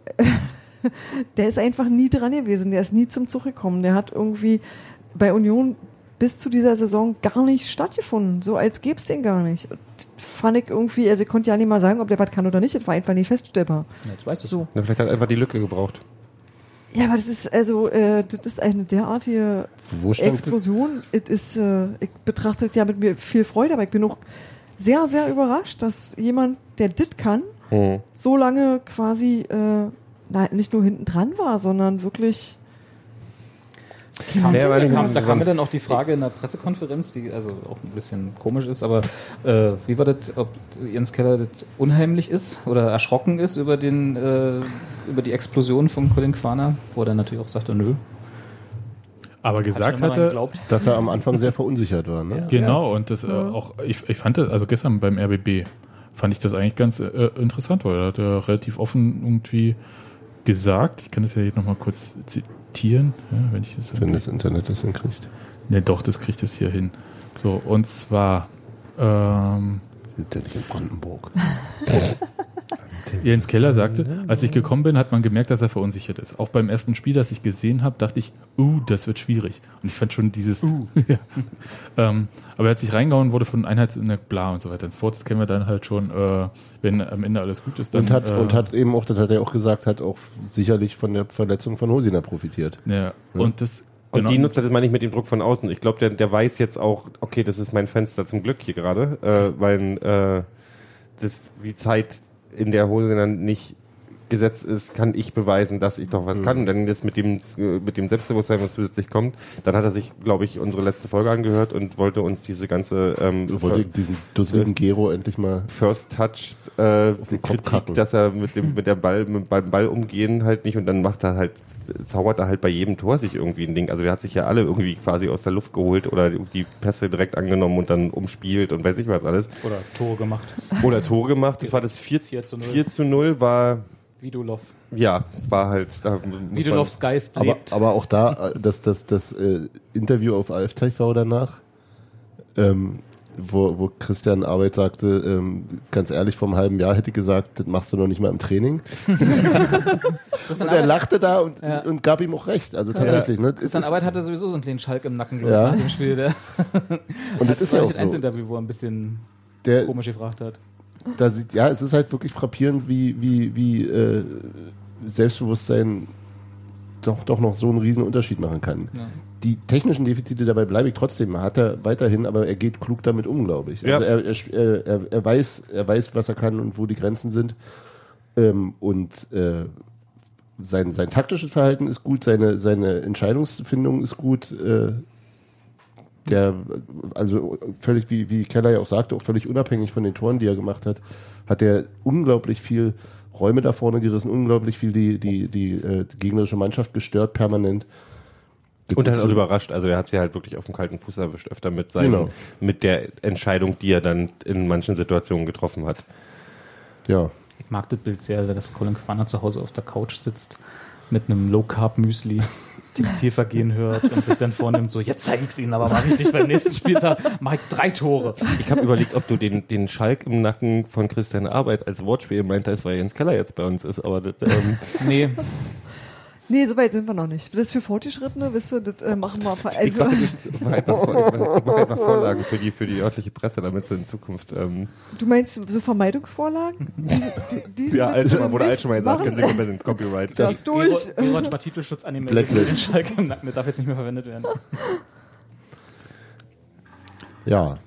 der ist einfach nie dran gewesen, der ist nie zum Zug gekommen, der hat irgendwie bei Union bis zu dieser Saison gar nicht stattgefunden, so als gäbe es den gar nicht. Und fand ich irgendwie, also ich konnte ja nicht mal sagen, ob der was kann oder nicht, das war einfach nicht feststellbar. Ja, jetzt weißt du So. Ja, vielleicht hat er einfach die Lücke gebraucht. Ja, aber das ist also, äh, das ist eine derartige Explosion. Es ist, äh, ich betrachte das ja mit mir viel Freude, aber ich bin auch sehr, sehr überrascht, dass jemand, der das kann, Hm. so lange quasi äh, na, nicht nur hinten dran war, sondern wirklich. Kam, Ja, weil da, kam, da kam mir dann auch die Frage in der Pressekonferenz, die also auch ein bisschen komisch ist, aber äh, wie war das, ob Jens Keller das unheimlich ist oder erschrocken ist über den äh, über die Explosion von Colin Quaner, wo er dann natürlich auch sagte, nö. aber hat gesagt dran hatte, geglaubt. Dass er am Anfang sehr verunsichert war, ne? Genau, und das äh, auch, ich, ich fand das, also gestern beim RBB fand ich das eigentlich ganz äh, interessant, weil er hat ja relativ offen irgendwie gesagt, ich kann das ja jetzt nochmal kurz zitieren, ja, wenn ich das Wenn das Internet das hinkriegt. Ne, doch, das kriegt es hier hin. So, und zwar, ähm, Wir sind ja nicht in Brandenburg. Jens Keller sagte, als ich gekommen bin, hat man gemerkt, dass er verunsichert ist. Auch beim ersten Spiel, das ich gesehen habe, dachte ich, uh, das wird schwierig. Und ich fand schon dieses, ja. ähm, aber er hat sich reingehauen, wurde von Einheits in der Bla und so weiter und so fort. Das kennen wir dann halt schon, äh, wenn am Ende alles gut ist. Dann, Und hat, äh, und hat eben auch, das hat er auch gesagt, hat auch sicherlich von der Verletzung von Hosina profitiert. ja, und das, Und genau, die nutzt das meine ich mit dem Druck von außen. Ich glaube, der, der weiß jetzt auch, okay, das ist mein Fenster zum Glück hier gerade, äh, weil äh, das die Zeit in der Hose dann nicht gesetzt ist, kann ich beweisen, dass ich doch was kann. Und dann jetzt mit dem mit dem Selbstbewusstsein, was zusätzlich kommt, dann hat er sich, glaube ich, unsere letzte Folge angehört und wollte uns diese ganze ähm, Ich wollte diesen dusseligen Gero endlich mal First Touch äh, den Kopf Kritik, kacken. dass er mit dem mit der Ball mit beim Ball umgehen halt nicht und dann macht er halt zaubert er halt bei jedem Tor sich irgendwie ein Ding. Also der hat sich ja alle irgendwie quasi aus der Luft geholt oder die Pässe direkt angenommen und dann umspielt und weiß ich was alles. Oder Tore gemacht. Oder Tore gemacht. Das war das 4, 4 zu 0. 4 zu 0 war Vidulov. ja, war halt da muss man- Vidulovs Geist Aber, lebt. aber auch da, äh, das, das, das äh, Interview auf AFTV danach, ähm, wo, wo Christian Arbeit sagte, ähm, ganz ehrlich, vor einem halben Jahr hätte ich gesagt, das machst du noch nicht mal im Training. Das Und er lachte da und, Ja. und gab ihm auch recht. Also tatsächlich. Ne? Es Christian ist, Arbeit hatte sowieso so einen kleinen Schalk im Nacken, glaube ich, Ja. nach dem Spiel. Der und das ist ja war auch das so. Einzelinterview, wo er ein bisschen Der, komisch gefragt hat. Da sieht, ja, es ist halt wirklich frappierend, wie, wie, wie äh, Selbstbewusstsein doch, doch noch so einen riesen Unterschied machen kann. Ja. Die technischen Defizite dabei bleibe ich trotzdem, hat er weiterhin, aber er geht klug damit um, glaube ich. Ja. Also er, er, er, er, weiß, er weiß, was er kann und wo die Grenzen sind. Ähm, und äh, sein, sein taktisches Verhalten ist gut, seine, seine Entscheidungsfindung ist gut. Äh, der, also völlig, wie, wie Keller ja auch sagte, auch völlig unabhängig von den Toren, die er gemacht hat, hat er unglaublich viel Räume da vorne gerissen, unglaublich viel die, die, die, äh, die gegnerische Mannschaft gestört, permanent. Das Und er ist hat auch überrascht. Also er hat sie halt wirklich auf dem kalten Fuß erwischt, öfter mit seinen, Genau. mit der Entscheidung, die er dann in manchen Situationen getroffen hat. Ja, Ich mag das Bild sehr, dass Colin Quaner zu Hause auf der Couch sitzt mit einem Low-Carb-Müsli, Textilvergehen hört und sich dann vornimmt, so, jetzt zeige ich es ihnen aber mal richtig beim nächsten Spieltag, mache ich drei Tore. Ich habe überlegt, ob du den, den Schalk im Nacken von Christian Arbeit als Wortspiel meintest, weil Jens Keller jetzt bei uns ist. Aber das, ähm, Nee, Nee, so weit sind wir noch nicht. Das ist für Fortgeschrittene, wisst ihr, das äh, machen wir. ich Also, einfach, Vor- einfach Vorlagen für die, für die örtliche Presse, damit sie in Zukunft. Ähm, du meinst so Vermeidungsvorlagen? Diese, die, diese ja, alt, schon wurde alt schon mal gesagt, können Sie mit dem Copyright. Das durch. Gerot mal Titelschutz angemeldet. Blacklist. Den Schalke im Nacken, der darf jetzt nicht mehr verwendet werden. Ja.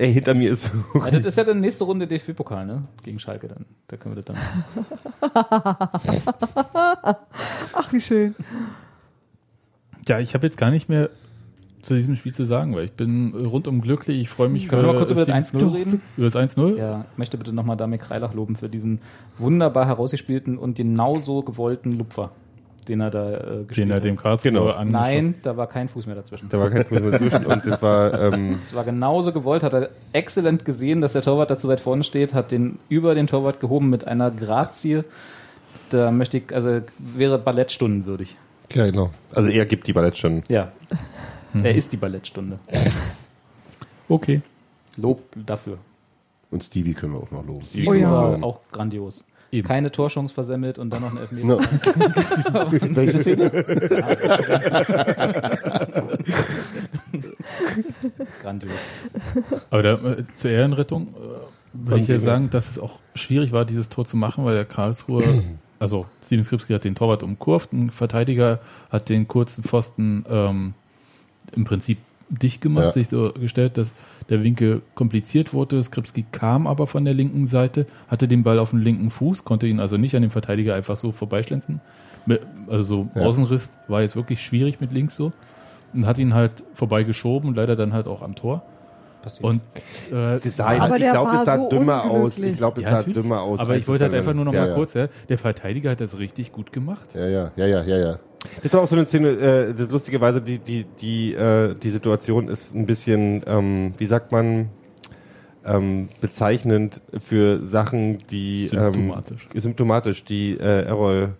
Ey, hinter mir ist Ja, das ist ja dann nächste Runde DFB-Pokal, ne? Gegen Schalke dann. Da können wir das dann. Ach, wie schön. Ja, ich habe jetzt gar nicht mehr zu diesem Spiel zu sagen, weil ich bin rundum glücklich. Ich freue mich Können wir mal kurz über das Steven- 1-0 reden? Über das 1-0? Ja, ich möchte bitte nochmal Damir Kreilach loben für diesen wunderbar herausgespielten und genauso gewollten Lupfer, den er da äh, gespielt Den er hat. dem Karlsruhe Genau. angeschossen Nein, da war kein Fuß mehr dazwischen. Da war kein Fuß mehr zwischen und es war, ähm, Es war genauso gewollt, hat er exzellent gesehen, dass der Torwart da zu weit vorne steht, hat den über den Torwart gehoben mit einer Grazie. Da möchte ich, also wäre Ballettstunden würdig. ja, genau. Also er gibt die Ballettstunden. Ja. Er ist die Ballettstunde. Okay. Lob dafür. Und Stevie können wir auch noch loben. Oh ja. War auch grandios. Eben. Keine Torchance versemmelt und dann noch eine Elfmeter. No. Welche Szene? Grandios. Aber da, äh, zur Ehrenrettung äh, würde ich ja sagen, jetzt? dass es auch schwierig war, dieses Tor zu machen, weil der Karlsruhe, also Steven Skripski hat den Torwart umkurvt, ein Verteidiger hat den kurzen Pfosten ähm, im Prinzip dicht gemacht, Ja. sich so gestellt, dass der Winkel kompliziert wurde. Skripski kam aber von der linken Seite, hatte den Ball auf dem linken Fuß, konnte ihn also nicht an dem Verteidiger einfach so vorbeischlänzen. Also so Ja. Außenriss war jetzt wirklich schwierig mit links so. Und hat ihn halt vorbeigeschoben und leider dann halt auch am Tor. Passiert. Und äh, Das sah, Aber ich der glaube, es war sah so dümmer aus. Ich glaube, es Ja, sah natürlich. dümmer aus. Aber ich wollte halt einfach nur noch Ja, mal ja. kurz, ja, der Verteidiger hat das richtig gut gemacht. Ja, ja, ja, ja, ja, ja. Das war auch so eine Szene, äh, das lustigerweise, die, die, die, äh, die Situation ist ein bisschen, ähm, wie sagt man, ähm, bezeichnend für Sachen, die Symptomatisch. Ähm, symptomatisch, die äh, Errol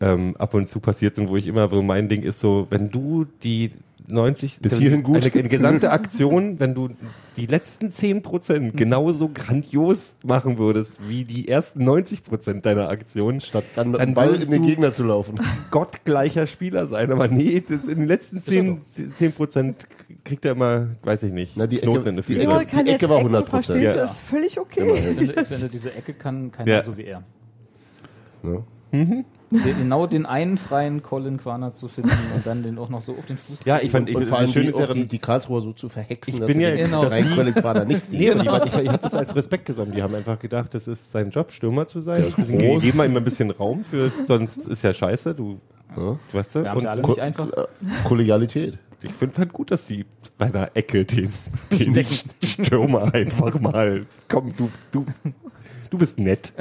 ähm, ab und zu passiert sind, wo ich immer, wo mein Ding ist so, wenn du die 90 Bis hierhin gut. Eine, eine gesamte Aktion, wenn du die letzten 10% genauso grandios machen würdest wie die ersten 90% deiner Aktion, Statt dann, Dann Ball in den Gegner zu laufen. gottgleicher Spieler sein. Aber nee, das in den letzten 10, 10 Prozent kriegt er immer, weiß ich nicht, Na, die Knoten Ecke- in der die. Ecke- die Ecke war Ecken 100%. verstehen, Ja. das ist völlig okay. Wenn du, wenn du diese Ecke kann, keiner Ja. so wie er. Ne? Den, genau den einen freien Colin Quaner zu finden und dann den auch noch so auf den Fuß Ja, zu ich fand, ich, Und vor allem das Schöne die, ist ja, die, die Karlsruher so zu verhexen, Ich dass bin sie ja- den genau, rein die- Qualiquader nicht Nee, sehen. aber ich, ich, ich habe das als Respekt gesammelt. Die haben einfach gedacht, das ist sein Job, Stürmer zu sein. Der Deswegen geben wir ihm ein bisschen Raum für, sonst ist ja scheiße, du, Ja. weißt du? Wir haben sie Und alle Ko- nicht einfach. Kollegialität. ich finde halt gut, dass die bei einer Ecke den, den Stürmer einfach mal, komm, du, du, du bist nett.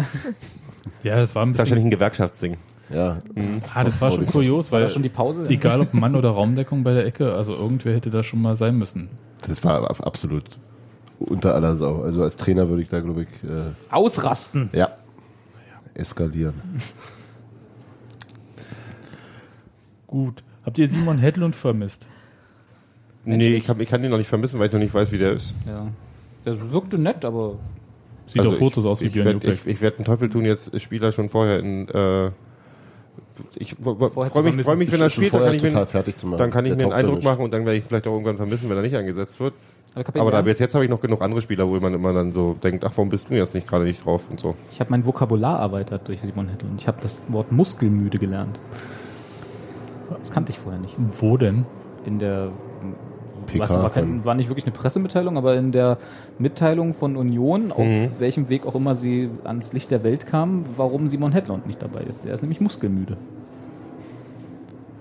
Ja, das war ein ist wahrscheinlich bisschen, ein Gewerkschaftsding. Ja. ah, das war schon kurios, War weil da schon die Pause? egal ob Mann oder Raumdeckung bei der Ecke, also irgendwer hätte da schon mal sein müssen. Das war ab- absolut unter aller Sau. Also als Trainer würde ich da, glaube ich, äh, Ausrasten. ja, eskalieren. Gut. Habt ihr Simon Hedlund vermisst? Nee, ich, hab, ich kann den noch nicht vermissen, weil ich noch nicht weiß, wie der ist. Ja. Der wirkte nett, aber Sieht Also auf Fotos ich, aus wie ich Björn werd, ich, ich werde einen Teufel tun, jetzt Spieler schon vorher in. Äh, ich freue mich, freu mich, wenn er spielt, dann kann ich, mir, total fertig zu machen. dann kann ich mir einen Eindruck nicht. machen und dann werde ich vielleicht auch irgendwann vermissen, wenn er nicht eingesetzt wird. Aber, Aber da bis jetzt habe ich noch genug andere Spieler, wo man immer dann so denkt, ach, warum bist du jetzt nicht gerade nicht drauf und so. ich habe mein Vokabular erweitert durch Simon Hedlund. Ich habe das Wort muskelmüde gelernt. Das kannte ich vorher nicht. Wo denn? In der PK was war, kein, war nicht wirklich eine Pressemitteilung, aber in der Mitteilung von Union, auf Mhm. welchem Weg auch immer sie ans Licht der Welt kamen, warum Simon Hedlund nicht dabei ist. Der ist nämlich muskelmüde.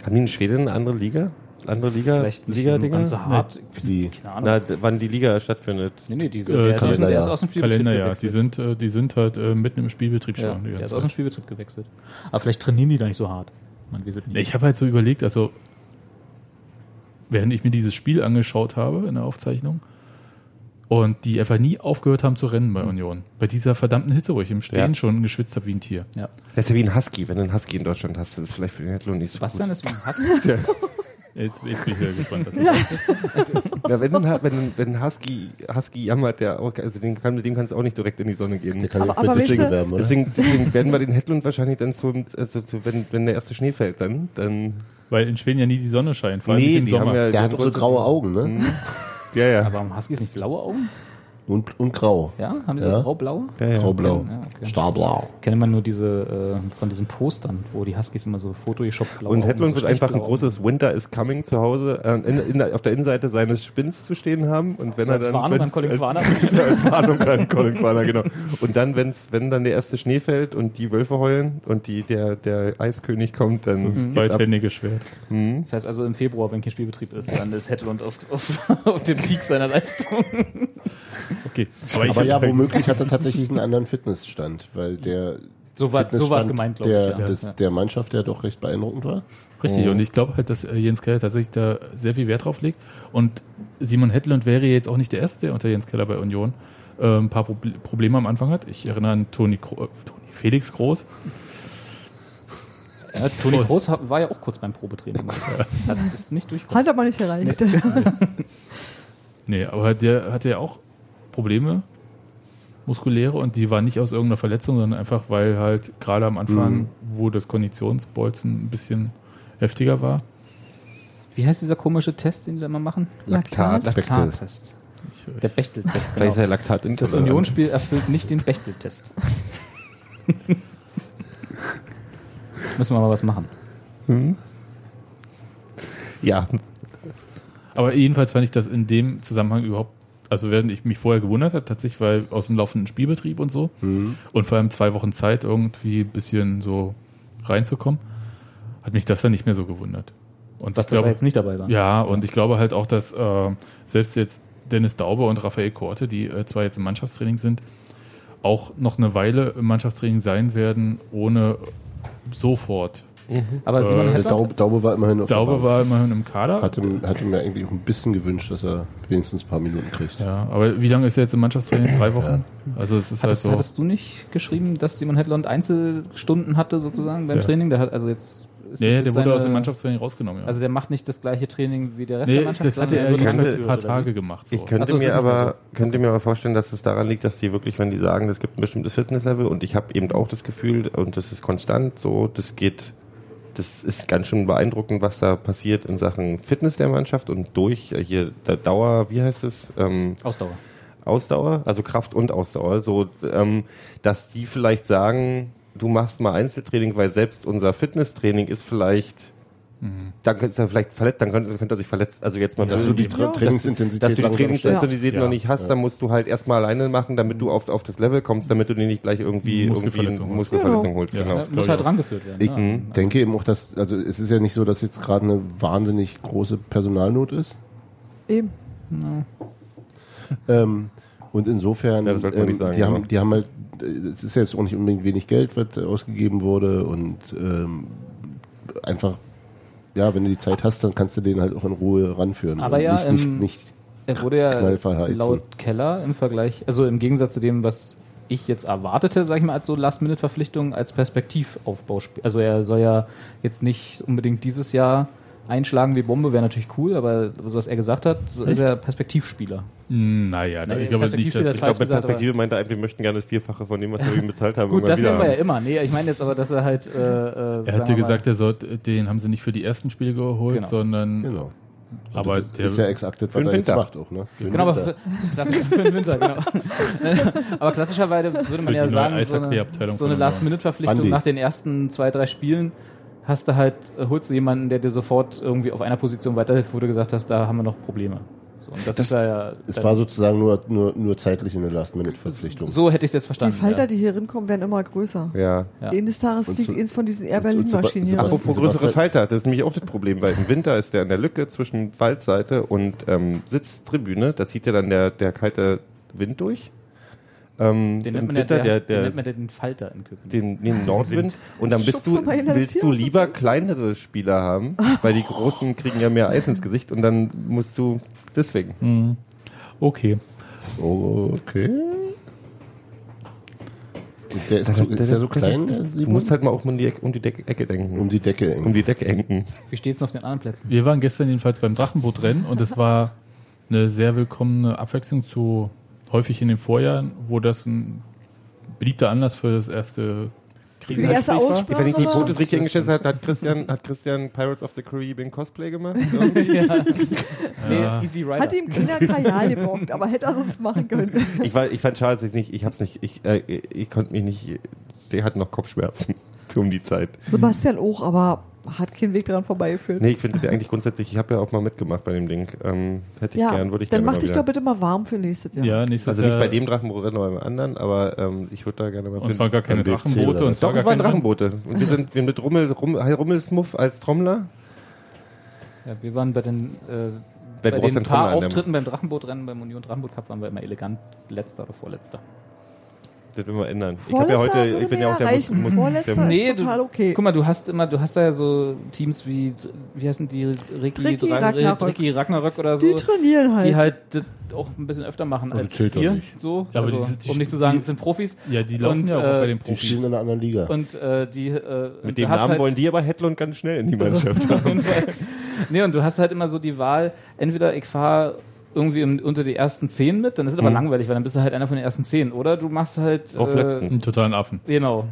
Haben die in Schweden eine andere Liga? Andere Liga? Vielleicht nicht Liga so Dinger? ganz so hart. Die- Keine Ahnung. Na, wann die Liga stattfindet. nee, nee, diese, Äh, der, ist aus, dem- Kalenderjahr. der ist aus dem Spielbetrieb Kalender, ja. Die sind, äh, die sind halt äh, mitten im Spielbetrieb ja, schon. die der ist aus dem. Spielbetrieb gewechselt. Aber vielleicht trainieren die da nicht so hart. Man. Ich habe halt so überlegt, also während ich mir dieses Spiel angeschaut habe in der Aufzeichnung und die einfach nie aufgehört haben zu rennen bei Union. Bei dieser verdammten Hitze, wo ich im Stehen Ja. schon geschwitzt habe wie ein Tier. ja. Das ist ja wie ein Husky. Wenn du einen Husky in Deutschland hast, das ist vielleicht für den Hedlund nicht so Sebastian gut. ist wie ein Hass. Jetzt, jetzt bin ich sehr gespannt. Ja, wenn, ein- wenn, wenn ein Husky, Husky jammert, der auch, also den kann, mit dem kannst du auch nicht direkt in die Sonne gehen. Der kann Aber- auch mit aber Deswegen weißt du- werben, oder? Deswegen, deswegen werden wir den Hedlund wahrscheinlich dann zum, also zu, wenn, wenn der erste Schnee fällt, dann, dann Weil in Schweden ja nie die Sonne scheint, vor allem nicht im Sommer. ja, die Der haben hat auch so graue Augen, ne? Ja, ja. Aber warum Huskies nicht blaue Augen? Und, und grau. Ja, haben die Ja. so grau-blaue? Graublau. Ja, okay. Starblau. Kenne man nur diese äh, von diesen Postern, wo die Huskies immer so Photoshop blau Und Hedlund wird einfach ein großes Winter is coming zu Hause äh, in, in, auf der Innenseite seines Spinns zu stehen haben. Und wenn So er als dann. Warnung wenn's- an Colin als, Quaner. als Warnung an Colin Quaner, genau. Und dann, wenn's, wenn dann der erste Schnee fällt und die Wölfe heulen und die, der, der Eiskönig kommt, dann. Das ab. beidhändige Schwert. Das heißt also im Februar, wenn kein Spielbetrieb ist, dann ist Hedlund auf, auf, auf dem Peak seiner Leistung. Okay. Aber, Aber ja, womöglich hat er tatsächlich einen anderen Fitnessstand, weil der So war so Fitnessstand war's gemeint, glaube der, ich. Ja. des, Ja. der Mannschaft, der doch recht beeindruckend war. Richtig, Mhm. und ich glaube halt, dass äh, Jens Keller tatsächlich da sehr viel Wert drauf legt. Und Simon Hedlund wäre jetzt auch nicht der Erste, der unter Jens Keller bei Union äh, ein paar Proble Probleme am Anfang hat. Ich erinnere an Toni, Kro äh, Toni Felix Groß. Ja, Toni hat- war ja auch kurz beim Probetraining. Hat ist nicht durchgekommen. Hat aber nicht erreicht. Nee, aber der hatte ja auch Probleme, muskuläre, und die waren nicht aus irgendeiner Verletzung, sondern einfach, weil halt gerade am Anfang, wo das Konditionsbolzen ein bisschen heftiger war. Wie heißt dieser komische Test, den da immer machen? Laktat. Laktat-Test. Der Bechtel-Test. Genau. Laktat Das Unionsspiel erfüllt nicht den Bechtel-Test. Müssen wir mal was machen. Ja, Aber jedenfalls fand ich das in dem Zusammenhang überhaupt, also während ich mich vorher gewundert habe, tatsächlich, weil aus dem laufenden Spielbetrieb und so und vor allem zwei Wochen Zeit irgendwie ein bisschen so reinzukommen, hat mich das dann nicht mehr so gewundert. Und Dass ich das glaube, jetzt nicht dabei war. ja, und ich glaube halt auch, dass äh, selbst jetzt Dennis Dauber und Raphael Korte, die äh, zwar jetzt im Mannschaftstraining sind, auch noch eine Weile im Mannschaftstraining sein werden, ohne sofort. Aber Simon Äh, Der Hedlund, Daube, Daube war immerhin auf Bank. war immerhin im Kader. Hatte, hatte mir eigentlich auch ein bisschen gewünscht, dass er wenigstens ein paar Minuten kriegt. Ja, aber wie lange ist er jetzt im Mannschaftstraining? Drei Wochen? Also es ist hattest, halt so. hattest du nicht geschrieben, dass Simon Hedlund Einzelstunden hatte sozusagen beim Ja. Training? Der hat also jetzt. ist Nee, der wurde seine- aus dem Mannschaftstraining rausgenommen. Ja. Also der macht nicht das gleiche Training wie der Rest nee, der Mannschaft. das sondern er rangeführt, ein paar? Tage gemacht. So. Ich könnte so, es mir ist nicht mehr aber könnte mir aber vorstellen, dass es daran liegt, dass die wirklich, wenn die sagen, es gibt ein bestimmtes Fitnesslevel und ich habe eben auch das Gefühl und das ist konstant, so das geht, das ist ganz schön beeindruckend, was da passiert in Sachen Fitness der Mannschaft und durch äh, hier der Dauer, wie heißt es? Ähm, Ausdauer. Ausdauer, also Kraft und Ausdauer, so, ähm, dass die vielleicht sagen, du machst mal Einzeltraining, weil selbst unser Fitnesstraining ist vielleicht, dann ist er vielleicht verletzt, dann könnte, könnte er sich verletzt, also jetzt mal Dass du die dass- Tra Trainingsintensität dass du die Trainingsintensität Ja. noch nicht hast, dann musst du halt erstmal alleine machen, damit du auf, auf das Level kommst, damit du dir nicht gleich irgendwie, irgendwie Muskelverletzung eine holst. Muskelverletzung holst. Ja. Genau. Ja, muss ich halt rangeführt werden. Ich ja. denke eben auch, dass, also es ist ja nicht so, dass jetzt gerade eine wahnsinnig große Personalnot ist. Eben. Ähm, und insofern, Ja, das sollte man ähm, nicht sagen, die, haben, die haben halt, äh, es ist ja jetzt auch nicht unbedingt wenig Geld, was ausgegeben wurde und ähm, einfach, ja, wenn du die Zeit hast, dann kannst du den halt auch in Ruhe ranführen. Aber ja, nicht, nicht, ähm, nicht Er wurde ja laut Keller im Vergleich, also im Gegensatz zu dem, was ich jetzt erwartete, sag ich mal, als so Last-Minute-Verpflichtung, als Perspektivaufbauspiel. Also er soll ja jetzt nicht unbedingt dieses Jahr einschlagen wie Bombe, wäre natürlich cool, aber so was er gesagt hat, so ist er Perspektivspieler. Hm, Naja, Nee, ich glaube nicht, dass Ich glaube, mit Perspektive meint er einfach, wir möchten gerne das Vierfache von dem, was wir ihm bezahlt haben. Gut, das werden wir ja immer. Nee, ich meine jetzt aber, dass er halt. Äh, äh, er sagen hat ja wir gesagt, er sollte, den haben sie nicht für die ersten Spiele geholt, Genau. sondern genau. aber das der, ist ja exakt das, Für was er jetzt Winter. macht auch, ne? Für den Genau, aber Winter. für, klassisch für den Winter, genau. aber klassischerweise würde man Für ja sagen, so eine, so eine. Last-Minute-Verpflichtung nach den ersten zwei, drei Spielen hast du halt, äh, holst du jemanden, der dir sofort irgendwie auf einer Position weiterhilft, wo du gesagt hast, da haben wir noch Probleme. So, und das, ist ja, ja es war sozusagen nur, nur, nur zeitlich eine Last-Minute-Verpflichtung. so hätte ich es jetzt Die verstanden. Falter, ja. die hier hinkommen, werden immer größer. Ja. Ja. Eines Tages Und fliegt eins von diesen Air Berlin-Maschinen hier raus. Apropos Sebastian- größere Falter, das ist nämlich auch das Problem, weil im Winter ist der in der Lücke zwischen Waldseite und ähm, Sitztribüne, da zieht ja dann der, der kalte Wind durch. Ähm, Den nennt man ja Winter der, der, den nennt man ja den Falter in Köpenick. den, den Nordwind und dann bist du, willst du lieber kleinere Spieler haben, weil die Großen kriegen ja mehr Eis ins Gesicht und dann musst du deswegen. okay. Okay. Der ist, so, ist der so klein, der Du musst halt mal auch um die, Ecke- um die Ecke denken. um die Decke um eng. die Decke enken. Wie steht's noch auf den anderen Plätzen? Wir waren gestern jedenfalls beim Drachenbootrennen und es war eine sehr willkommene Abwechslung zu häufig in den Vorjahren, wo das ein beliebter Anlass für das erste Für die erste Kriegsgespräch war. Aussprache. Wenn ich die Fotos richtig eingeschätzt habe, hat Christian, hat Christian Pirates of the Caribbean Cosplay gemacht. Ja. Nee, Ja. Easy Rider. Hat ihm Kinder Kajal gebockt, aber hätte er sonst machen können. ich, war, ich fand schade, dass ich nicht, ich hab's nicht, ich, äh, ich konnte mich nicht, der hat noch Kopfschmerzen um die Zeit. Sebastian auch, aber hat keinen Weg dran vorbeigeführt. Nee, ich finde eigentlich grundsätzlich, ich habe ja auch mal mitgemacht bei dem Ding. Ähm, hätte ich ja, gern, würde ich dann gerne mach dich doch bitte mal warm für nächstes Jahr. Ja, nächstes Also nicht bei dem Drachenboot, aber beim anderen, aber ähm, ich würde da gerne mal Und zwar gar keine Drachenboote und Doch, es waren Drachenboote. Und wir sind wir mit Rummel, Rummel, Rummelsmuff als Trommler. Ja, wir waren bei den, äh, bei den paar Trommler Auftritten beim Drachenbootrennen, beim Union Drachenboot Cup waren wir immer elegant letzter oder vorletzter. Das will man ändern. Ich habe ja heute, ich bin ja auch der reichen. Mus- Vorletzter der, ist total du, okay. Guck mal, du hast immer, du hast da ja so Teams wie, wie heißen die, Ricky, Tricky Dra- Ragnarök. Tricky Ragnarök oder so. die trainieren halt. die halt auch ein bisschen öfter machen Aber als wir. nicht. So, Ja, aber also, die- die- um nicht zu sagen, die- das sind Profis. Ja, die laufen Und, ja auch äh, bei den Die Profis. spielen in einer anderen Liga. Und äh, die äh, mit dem Namen halt, wollen die aber Hedlund ganz schnell in die Mannschaft haben. Nee, und du hast halt immer so die Wahl, entweder ich fahre irgendwie im, unter die ersten zehn mit, dann ist es aber Mhm. langweilig, weil dann bist du halt einer von den ersten zehn. Oder du machst halt. Auf letzten. Einen totalen Affen. Genau.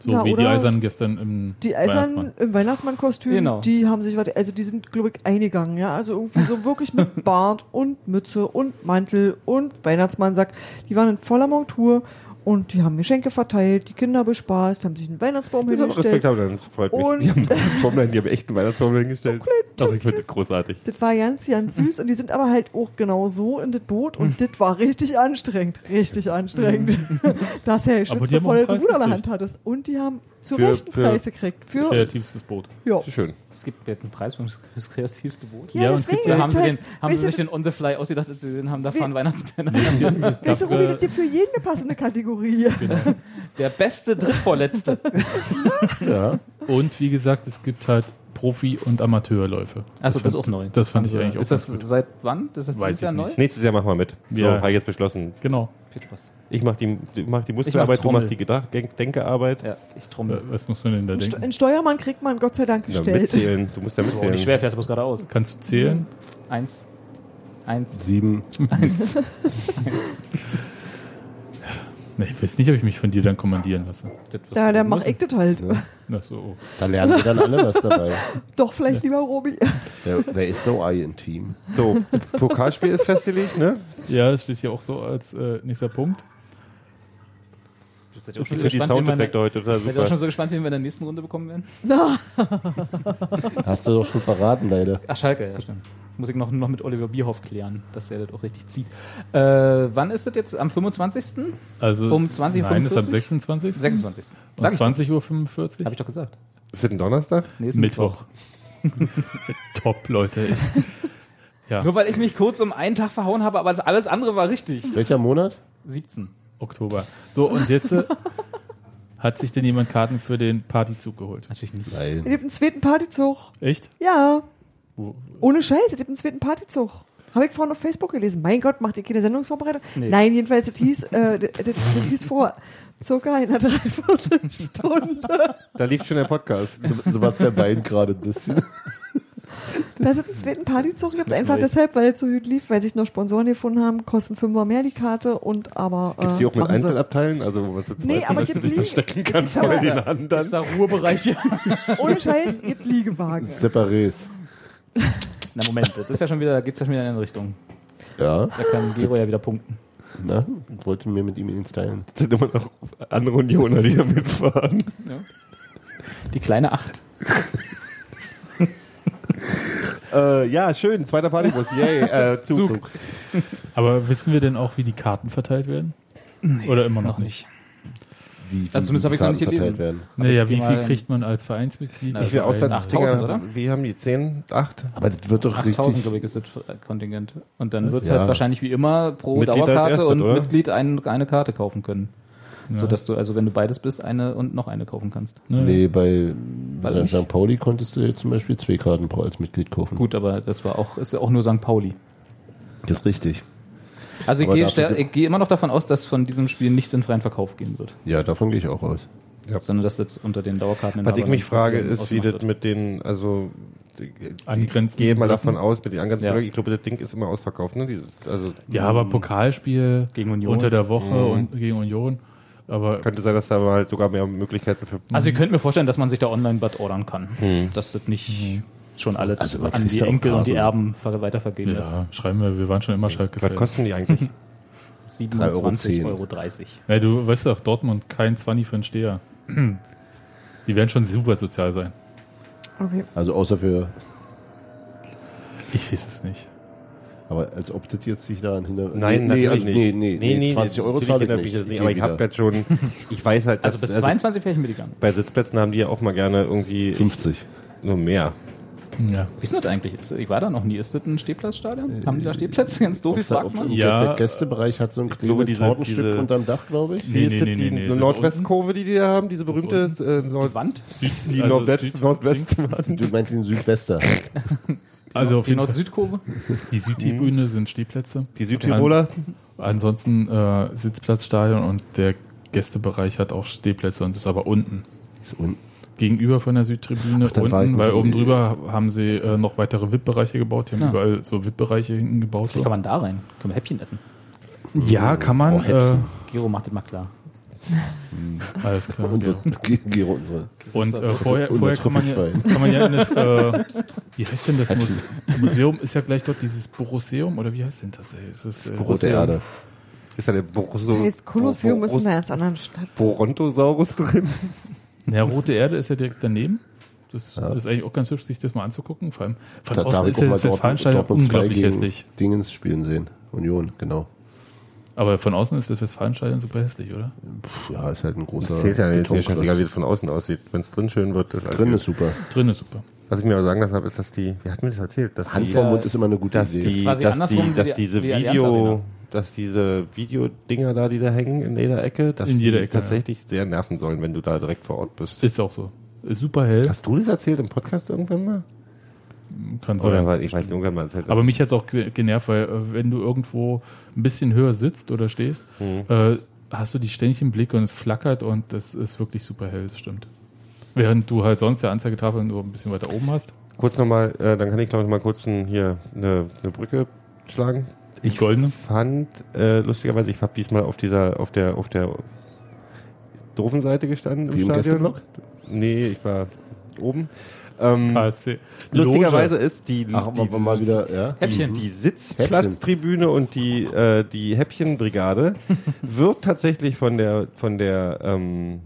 So Ja, wie die Eisernen gestern im Die Eisern Weihnachtsmann. im Weihnachtsmannkostüm, Genau. die haben sich, also die sind, glaube ich, eingegangen, ja. Also irgendwie so wirklich mit Bart und Mütze und Mantel und Weihnachtsmannsack. Die waren in voller Montur und die haben Geschenke verteilt, die Kinder bespaßt, haben sich einen Weihnachtsbaum Das hingestellt. respektabel, das freut mich. Und- die haben Trommler, die haben echt einen Weihnachtstrommler hingestellt. Doch, ich finde das großartig. Das war ganz, ganz süß und die sind aber halt auch genau so in das Boot und das war richtig anstrengend. Richtig anstrengend. Dass er die haben bevor du einen den Preis Ruder in der. Hand hattest. Und die haben zu Für- Recht einen für- Preis gekriegt. Für, Kreativstes Boot. ja. Schön. Es gibt jetzt einen Preis für das kreativste Boot. Ja, Ja, und es deswegen. gibt- haben sie, halt, den, haben sie sich den on the fly ausgedacht, als sie gesehen haben, da fahren Weihnachtsmänner. Weißt du, das gibt für jeden eine passende Kategorie. Der beste Drittvorletzte. Ja. Und wie gesagt, es gibt halt Profi- und Amateurläufe. Achso, das ist auch neu. Das fand ich eigentlich auch Ist das ganz gut. seit wann? Das ist Weiß dieses Jahr ich neu? nicht. Nächstes Jahr machen wir mit. So, Ja. habe ich jetzt beschlossen. Genau. Spaß. Ich mache die, mach die Muskelarbeit, du machst die Gedach- Denk- Denkearbeit. Ja, ich Äh, trommel. Was muss man denn da denken? Ein Steuermann kriegt man Gott sei Dank Ja, gestellt. mitzählen. Du musst ja mitzählen. nicht schwer, fährst du bloß geradeaus. Kannst du zählen? Eins. Eins. Sieben. Eins. Ne, ich weiß nicht, ob ich mich von dir dann kommandieren lasse. Das Da, macht müssen. ich das halt. Ach so, oh. Da lernen wir dann alle was dabei. Doch, vielleicht lieber Robi. There, there is no I in Team. So, Pokalspiel ist festgelegt, ne? Ja, das steht hier auch so als äh, nächster Punkt. Seid ihr auch Ich schon finde die gespannt, Soundeffekte heute total Seid ihr auch schon super. so gespannt, wie wir in der nächsten Runde bekommen werden? Hast du doch schon verraten, leider. Ach, Schalke, ja, stimmt. Muss ich noch, noch mit Oliver Bierhoff klären, dass er das auch richtig zieht. Äh, wann ist das jetzt? Am 25.? Also, Um 20.45 Nein, ist am 26. 26. Um Sag ich, 20.45 Uhr. Habe ich doch gesagt. Ist das ein Donnerstag? Nee, ist Mittwoch. Top, Leute. Ich, ja, Nur weil ich mich kurz um einen Tag verhauen habe, aber alles andere war richtig. Welcher Monat? 17. Oktober. So, und jetzt äh, hat sich denn jemand Karten für den Partyzug geholt? Natürlich nicht. Es Nein. gibt einen zweiten Partyzug. Echt? Ja. Wo- Ohne Scheiß, es gibt einen zweiten Partyzug. Habe ich vorhin auf Facebook gelesen. Mein Gott, macht ihr keine Sendungsvorbereitung? Nee. Nein, jedenfalls, das hieß, äh, das, das das hieß vor circa einer Dreiviertelstunde. Da lief schon der Podcast. Se- Sebastian weint gerade ein bisschen. Da ist einen zweiten Partyzug gibt, einfach Neues. deshalb, weil es so gut lief, weil sich noch Sponsoren gefunden haben, kosten fünfmal mehr die Karte und aber. Gibt es die auch mit. Einzelabteilen? Also, wo man zu zweit Nee, zum aber sich Liegen- verstecken kann die vor den anderen? Gibt's da Ruhebereiche? Ohne Scheiß, gibt Liegewagen. Separés. Na Moment, das ist ja schon wieder, geht's ja schon wieder in eine Richtung. Ja, Da kann Gero ja wieder punkten. na, wollte mir mit ihm ins Teilen. Es sind immer noch andere Unioner, die da mitfahren. Die kleine Acht. Äh, ja, schön. Zweiter Partybus. Yay. Äh, Zug. Zug. Aber wissen wir denn auch, wie die Karten verteilt werden? Oder immer noch, Noch nicht. Wie, wie Also zumindest habe ich noch nicht gelesen. verteilt werden. Naja, wie viel kriegt man als Vereinsmitglied? Wie viele Also Auswärtsticker? 8000, oder? Wie haben die? 10? 8? Aber das wird doch 8000, richtig. glaube ich, ist das Kontingent. Und dann wird es Ja. halt wahrscheinlich wie immer pro Mitglied Dauerkarte erstes, und oder? Mitglied ein, eine Karte kaufen können. Ja. Sodass du, also wenn du beides bist, eine und noch eine kaufen kannst. Ne? Nee, bei Weil St. Pauli konntest du zum Beispiel zwei Karten pro als Mitglied kaufen. Gut, aber das war auch, ist ja auch nur St. Pauli. Das ist richtig. Also ich gehe, ich gehe immer noch davon aus, dass von diesem Spiel nichts in freien Verkauf gehen wird, Ja, davon gehe ich auch aus. sondern dass das unter den Dauerkarten Was ich mich frage, ist, wie das mit den, also ich gehe mal davon aus, mit den angrenzenden Ja. Ich glaube, das Ding ist immer ausverkauft, ne? Die, also Ja, aber Pokalspiel Gegen Union. unter der Woche Mhm. und gegen Union. Aber könnte sein, dass da mal halt sogar mehr Möglichkeiten für Also ihr könnt mir vorstellen, dass man sich da online-Bad ordern kann. Dass das nicht schon alles Also an die Enkel und die. Erben ver- weitervergeben ist. ja, schreiben wir, wir waren schon immer Schalke. Was kosten die eigentlich? 27,30 Euro Euro. 30. Ja, du weißt doch, Dortmund kein 20 für einen Steher. Die werden schon super sozial sein. Okay. Also außer für, Ich weiß es nicht. Aber als ob das jetzt sich daran hindert. Nein, nee, natürlich also, nicht. nee, nee, nee, 20 Euro zahle ich natürlich nicht. das nicht. Ich Aber ich habe jetzt schon, ich weiß halt, Also bis 22 wäre ich mitgegangen. bei Sitzplätzen haben die ja auch mal gerne irgendwie 50. nur mehr. Ja. Wie ist das eigentlich? Ich war da noch nie. Ist das ein Stehplatzstadion? Haben die da Stehplätze? Ganz doof, fragt auf, man. Ja. der, Gästebereich hat so ein kleines Tortenstück diese- unterm Dach, glaube ich. Wie Nee, ist nee, das nee, die nee, Nordwestkurve, die die da haben? Diese berühmte äh, Nord Die Wand? die Also Nordwest Nordwestwand. Du meinst den Südwester. Also auf Die jeden Nord-Süd-Kurve? die Südtribüne sind Stehplätze. Die Südtiroler? Ansonsten äh, Sitzplatzstadion und der Gästebereich hat auch Stehplätze und ist aber unten. Ist unten. Gegenüber von der Südtribüne Ach, unten, weil oben drüber haben sie äh, noch weitere VIP-Bereiche gebaut. Die haben Ja. überall so VIP-Bereiche hinten gebaut. Wie So. kann man da rein? Können wir Häppchen essen? Ja, kann man. Oh, äh, Häppchen. Gero macht das mal klar. Alles klar. Unsere, ja. Unsere. Und äh, vorher, vorher der kann man, ja, kann man ja in das, äh, wie heißt denn das Muse Museum? Ist ja gleich dort dieses Borosseum oder wie heißt denn das? Ey? Ist das, äh, Rote Erde. Ist da der Boroso, Das heißt, Kolosseum ist in einer ganz anderen Stadt. Borontosaurus drin? Ja, Rote Erde ist ja direkt daneben. Das Ja. ist eigentlich auch ganz hübsch, sich das mal anzugucken. Vor allem von Da außen ist ja das Westfalenstadion Dortmund 2 unglaublich hässlich. Dingens spielen sehen. Union, genau. Aber von außen ist das Westfalenstadion super hässlich, oder? Puh, ja, ist halt ein großer. Das zählt ja nicht. Mir scheißegal, wie das von außen aussieht. Wenn es drin schön wird, ist alles Drin ist super. Drin ist super. Was ich mir aber sagen lassen habe, ist, dass die, wer hat mir das erzählt? Dass Hand die, vorm Mund ist immer eine gute dass Idee. die, quasi dass andersrum die, dass die- diese wie Allianz Video, dass diese Videodinger da, die da hängen in jeder Ecke, dass In jeder die Ecke, tatsächlich sehr nerven sollen, wenn du da direkt vor Ort bist. Ist auch so. Ist super hell. Hast du das erzählt im Podcast irgendwann mal? Kann Oder sein. weil ich weiß nicht, irgendwann mal. Aber mich hat's auch ge- genervt, weil äh, wenn du irgendwo ein bisschen höher sitzt oder stehst, Mhm. äh, hast du die ständig im Blick und es flackert und das ist wirklich super hell, das stimmt. Während du halt sonst der Anzeigetafel nur ein bisschen weiter oben hast. kurz nochmal, äh, dann kann ich glaube ich mal kurz ein, hier eine, eine Brücke schlagen. Ich goldene. fand, äh, lustigerweise, ich habe diesmal auf dieser, auf der, auf der doofen Seite gestanden Wie im Gästeblock? Nee, ich war oben. Ähm, KSC. lustigerweise ist die, Ach, die, aber mal wieder, ja. die, die Sitzplatztribüne und die, äh, die Häppchenbrigade wird tatsächlich von der, von der, ähm,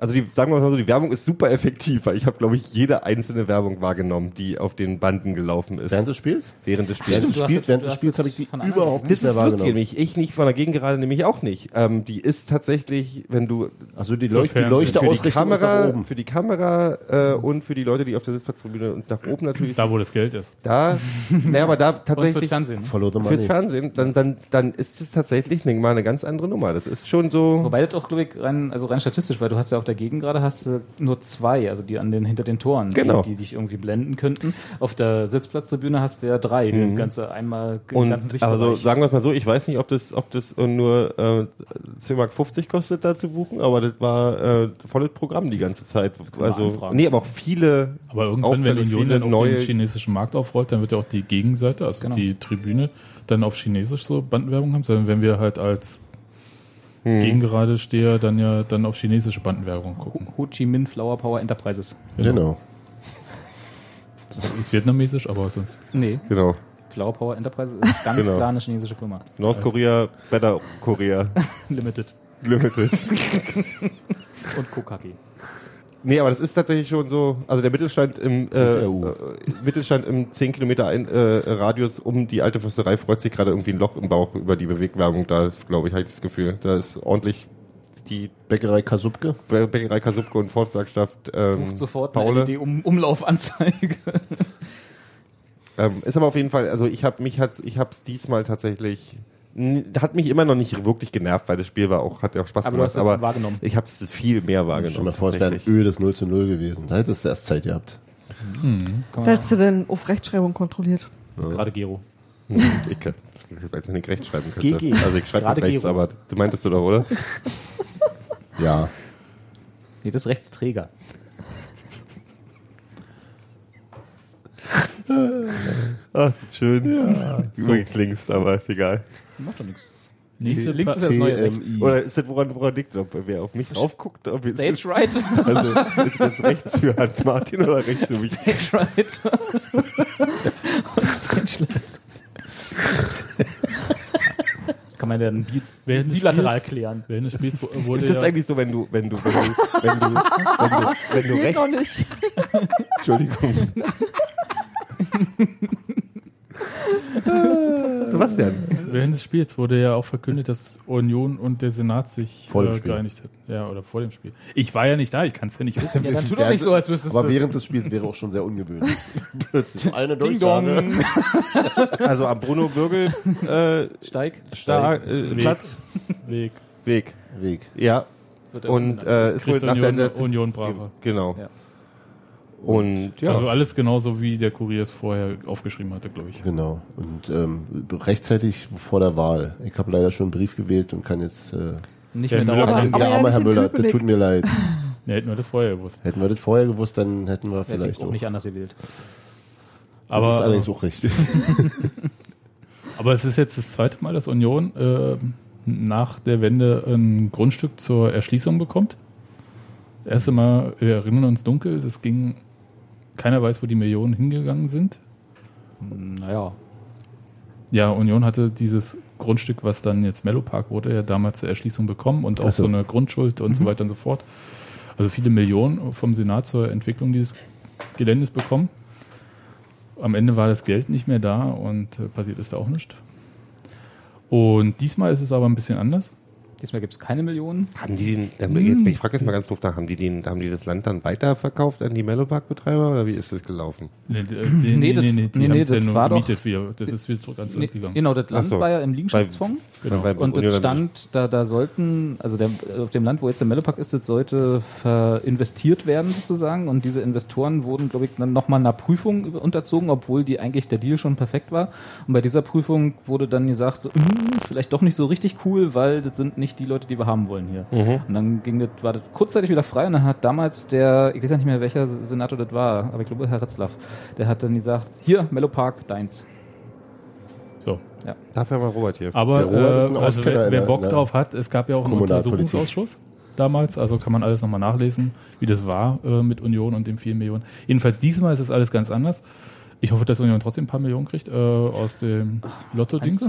also die, sagen wir mal so, die Werbung ist super effektiv, weil ich habe, glaube ich, jede einzelne Werbung wahrgenommen, die auf den Banden gelaufen ist. Während des Spiels? während des Während Spiels. hast Spiels, das- während du des Spiels das habe ich die überhaupt Das nicht mehr ist lustig, wahrgenommen. nämlich ich nicht von der Gegend gerade nämlich auch nicht. Ähm, die ist tatsächlich, wenn du Also die, Leucht, die Fernsehen. Leuchte für die Ausrichtung ist nach Kamera, oben. für die Kamera äh, und für die Leute, die auf der Sitzplatztribüne und nach oben natürlich Da, wo das Geld ist. da, naja, aber da tatsächlich Fernsehen. Follow the fürs. Fernsehen, dann, dann, dann ist es tatsächlich mal eine ganz andere Nummer. Das ist schon so. Wobei das auch, glaube ich, rein, also rein statistisch, weil du hast ja auf der Gegend gerade hast du nur zwei, also die an den, hinter den Toren, Genau. die, die dich irgendwie blenden könnten. Auf der Sitzplatztribüne hast du ja drei, die ganze einmal, den Und ganzen Sichtbereich. also sagen wir es mal so, ich weiß nicht, ob das, ob das nur äh, 10,50 Mark kostet, da zu buchen, aber das war äh, volles Programm die ganze Zeit. Also anfragen. nee, aber auch viele, Aber irgendwann, wenn Union dann neue den chinesischen Markt aufrollt, dann wird ja auch die Gegenseite, also Genau. die Tribüne, dann auf Chinesisch so Bandenwerbung haben, sondern wenn wir halt als Hm. Gegengerade Steher dann ja dann auf chinesische Bandenwerbung gucken. Ho Chi Minh Flower Power Enterprises. Genau. Das ist vietnamesisch, aber sonst. Nee, genau. Flower Power Enterprises ist ganz Genau. klar eine chinesische Firma. Nordkorea, Better Korea Limited. Limited. Und Kokaki. Nee, aber das ist tatsächlich schon so, also der Mittelstand im äh, äh, Mittelstand im 10 Kilometer ein, äh, Radius um die alte Fürsterei freut sich gerade irgendwie ein Loch im Bauch über die Bewegwerbung da, glaube ich, habe ich das Gefühl. Da ist ordentlich die Bäckerei Kasubke. Bä- Bäckerei Kasubke und Forstwerkschaft ähm, Bucht sofort Paule. eine LED-Umlaufanzeige. Ähm, ist aber auf jeden Fall, also ich habe mich hat, ich habe es diesmal tatsächlich hat mich immer noch nicht wirklich genervt, weil das Spiel war auch, hat ja auch Spaß Aber gemacht, aber wahrgenommen. ich habe es viel mehr wahrgenommen. Stell dir mal vor, es wäre ein ödes 0 zu 0 gewesen. Da hättest du erst Zeit gehabt. Da hättest du denn auf Rechtschreibung kontrolliert. Gerade Gero. Ich kann, ich rechts schreiben könnte. GG. Also ich schreibe Gerade rechts, Gero. aber du meintest du doch, oder? Ja. Nee, das ist Rechtsträger. Ach, schön. Ja. Übrigens links, aber ist egal. Macht doch nichts. Nächste Links ist das neue. Rechts. Oder ist das, woran, woran liegt? Ob wer auf mich raufguckt? Ob Stage right. also, ist das rechts für Hans Martin oder rechts für mich? Stage right. Stage left. Das kann man dann bilateral klären. Während des Spiels wo- wurde Ist das eigentlich so, wenn du, wenn du, wenn du, wenn du, wenn du, wenn du Geht noch rechts, nicht. Entschuldigung. Was denn? während des Spiels wurde ja auch verkündet, dass Union und der Senat sich Vor dem äh, Spiel. geeinigt hätten. Ja, oder vor dem Spiel. Ich war ja nicht da, ich kann es ja nicht wissen. Ja, dann tu doch nicht so, als wüsstest du Aber es. während des Spiels wäre auch schon sehr ungewöhnlich. Plötzlich eine Ding Durchsage. dong. Also am Bruno Bürgel äh, Steig. Star, äh, Platz, Weg. Weg. Weg. Ja. Und äh, ist wohl Kriegt nach der Union. Union Brache. Genau. Ja. Und ja. Also alles genauso, wie der Kurier es vorher aufgeschrieben hatte, glaube ich. Genau. Und ähm, rechtzeitig vor der Wahl. Ich habe leider schon einen Brief gewählt und kann jetzt. Äh, nicht Ja, mehr Müller dauern. der aber ja arme nicht Herr Müller, das tut mir leid. Ne, hätten wir das vorher gewusst. Hätten wir das vorher gewusst, dann hätten wir vielleicht auch auch. nicht anders gewählt. Aber, das ist allerdings auch richtig. aber es ist jetzt das zweite Mal, dass Union äh, nach der Wende ein Grundstück zur Erschließung bekommt. Das erste Mal, wir erinnern uns dunkel, das ging, keiner weiß, wo die Millionen hingegangen sind. Naja. Ja, Union hatte dieses Grundstück, was dann jetzt Mellow Park wurde, ja damals zur Erschließung bekommen und auch so. so eine Grundschuld und so weiter und so fort. Also viele Millionen vom Senat zur Entwicklung dieses Geländes bekommen. Am Ende war das Geld nicht mehr da und äh, passiert ist da auch nichts. Und diesmal ist es aber ein bisschen anders. Diesmal gibt es keine Millionen. Haben die den, ähm, jetzt, ich frage jetzt mal ganz doof nach, haben die den, haben die das Land dann weiterverkauft an die Mellowpark-Betreiber oder wie ist das gelaufen? Nee, nee, Nee, das- nee, nee, es ja das nur war doch- wieder. Das ist wieder zurück ans Nee, Land gegangen. genau, das Land so. war ja im Liegenschaftsfonds. Genau. Weil, Und das stand, da, da sollten, also der, auf dem Land, wo jetzt der Mellepack ist, das sollte investiert werden sozusagen. Und diese Investoren wurden, glaube ich, dann nochmal einer Prüfung unterzogen, obwohl die eigentlich der Deal schon perfekt war. Und bei dieser Prüfung wurde dann gesagt, so, "Hm, ist vielleicht doch nicht so richtig cool, weil das sind nicht die Leute, die wir haben wollen hier. Und dann ging das, war das kurzzeitig wieder frei und dann hat damals der, ich weiß ja nicht mehr, welcher Senator das war, aber ich glaube Herr Ritzlaff, der hat dann gesagt, hier, Mellopark, deins. So. Dafür mal Robert hier. Aber Der Robert ist ein äh, also wer, wer Bock der drauf hat, es gab ja auch einen. Untersuchungsausschuss damals, also kann man alles nochmal nachlesen, wie das war äh, mit Union und den 4 Millionen. Jedenfalls diesmal ist es alles ganz anders. Ich hoffe, dass Union trotzdem ein paar Millionen kriegt äh, aus dem Lotto-Dings.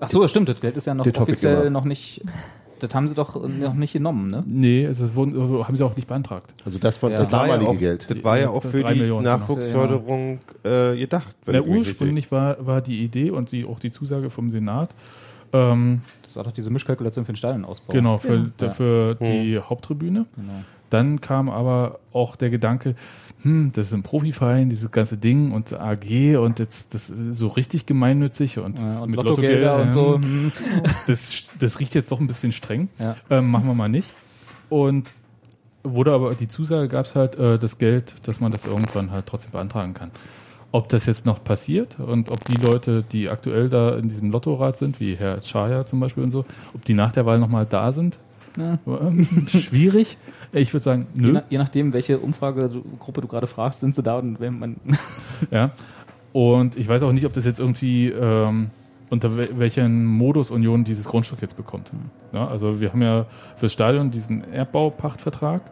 Ach so, stimmt, das Geld ist ja noch offiziell noch nicht, das haben sie doch noch nicht genommen, ne? Nee, es ist, wurden, äh, haben sie auch nicht beantragt. Also das von Ja. das Das ja damalige auch, Geld. Das war ja auch für die Millionen, genau. Nachwuchsförderung äh, gedacht. wenn Na, ursprünglich war, war die Idee und die, auch die Zusage vom Senat, ähm, Das war doch diese Mischkalkulation für den Stadionausbau. genau, für, Ja. für die Haupttribüne. genau. Dann kam aber auch der Gedanke, hm, das ist ein Profiverein, dieses ganze Ding und AG und jetzt, das ist so richtig gemeinnützig und, Ja, und mit Lottogelder und so. hm, hm. Das, das riecht jetzt doch ein bisschen streng. Ja. Ähm, machen wir mal nicht. Und wurde aber die Zusage gab es halt äh, das Geld, dass man das irgendwann halt trotzdem beantragen kann. Ob das jetzt noch passiert und ob die Leute, die aktuell da in diesem Lottorat sind, wie Herr Chaya zum Beispiel und so, ob die nach der Wahl nochmal da sind, Ja. ähm, schwierig. Ich würde sagen, Je, nö. nach, je nachdem, welche Umfragegruppe du gerade fragst, sind sie da und wenn man. Ja. Und ich weiß auch nicht, ob das jetzt irgendwie ähm, unter wel welchen Modus Union dieses Grundstück jetzt bekommt. Ja, also wir haben ja fürs Stadion diesen Erbbaupachtvertrag.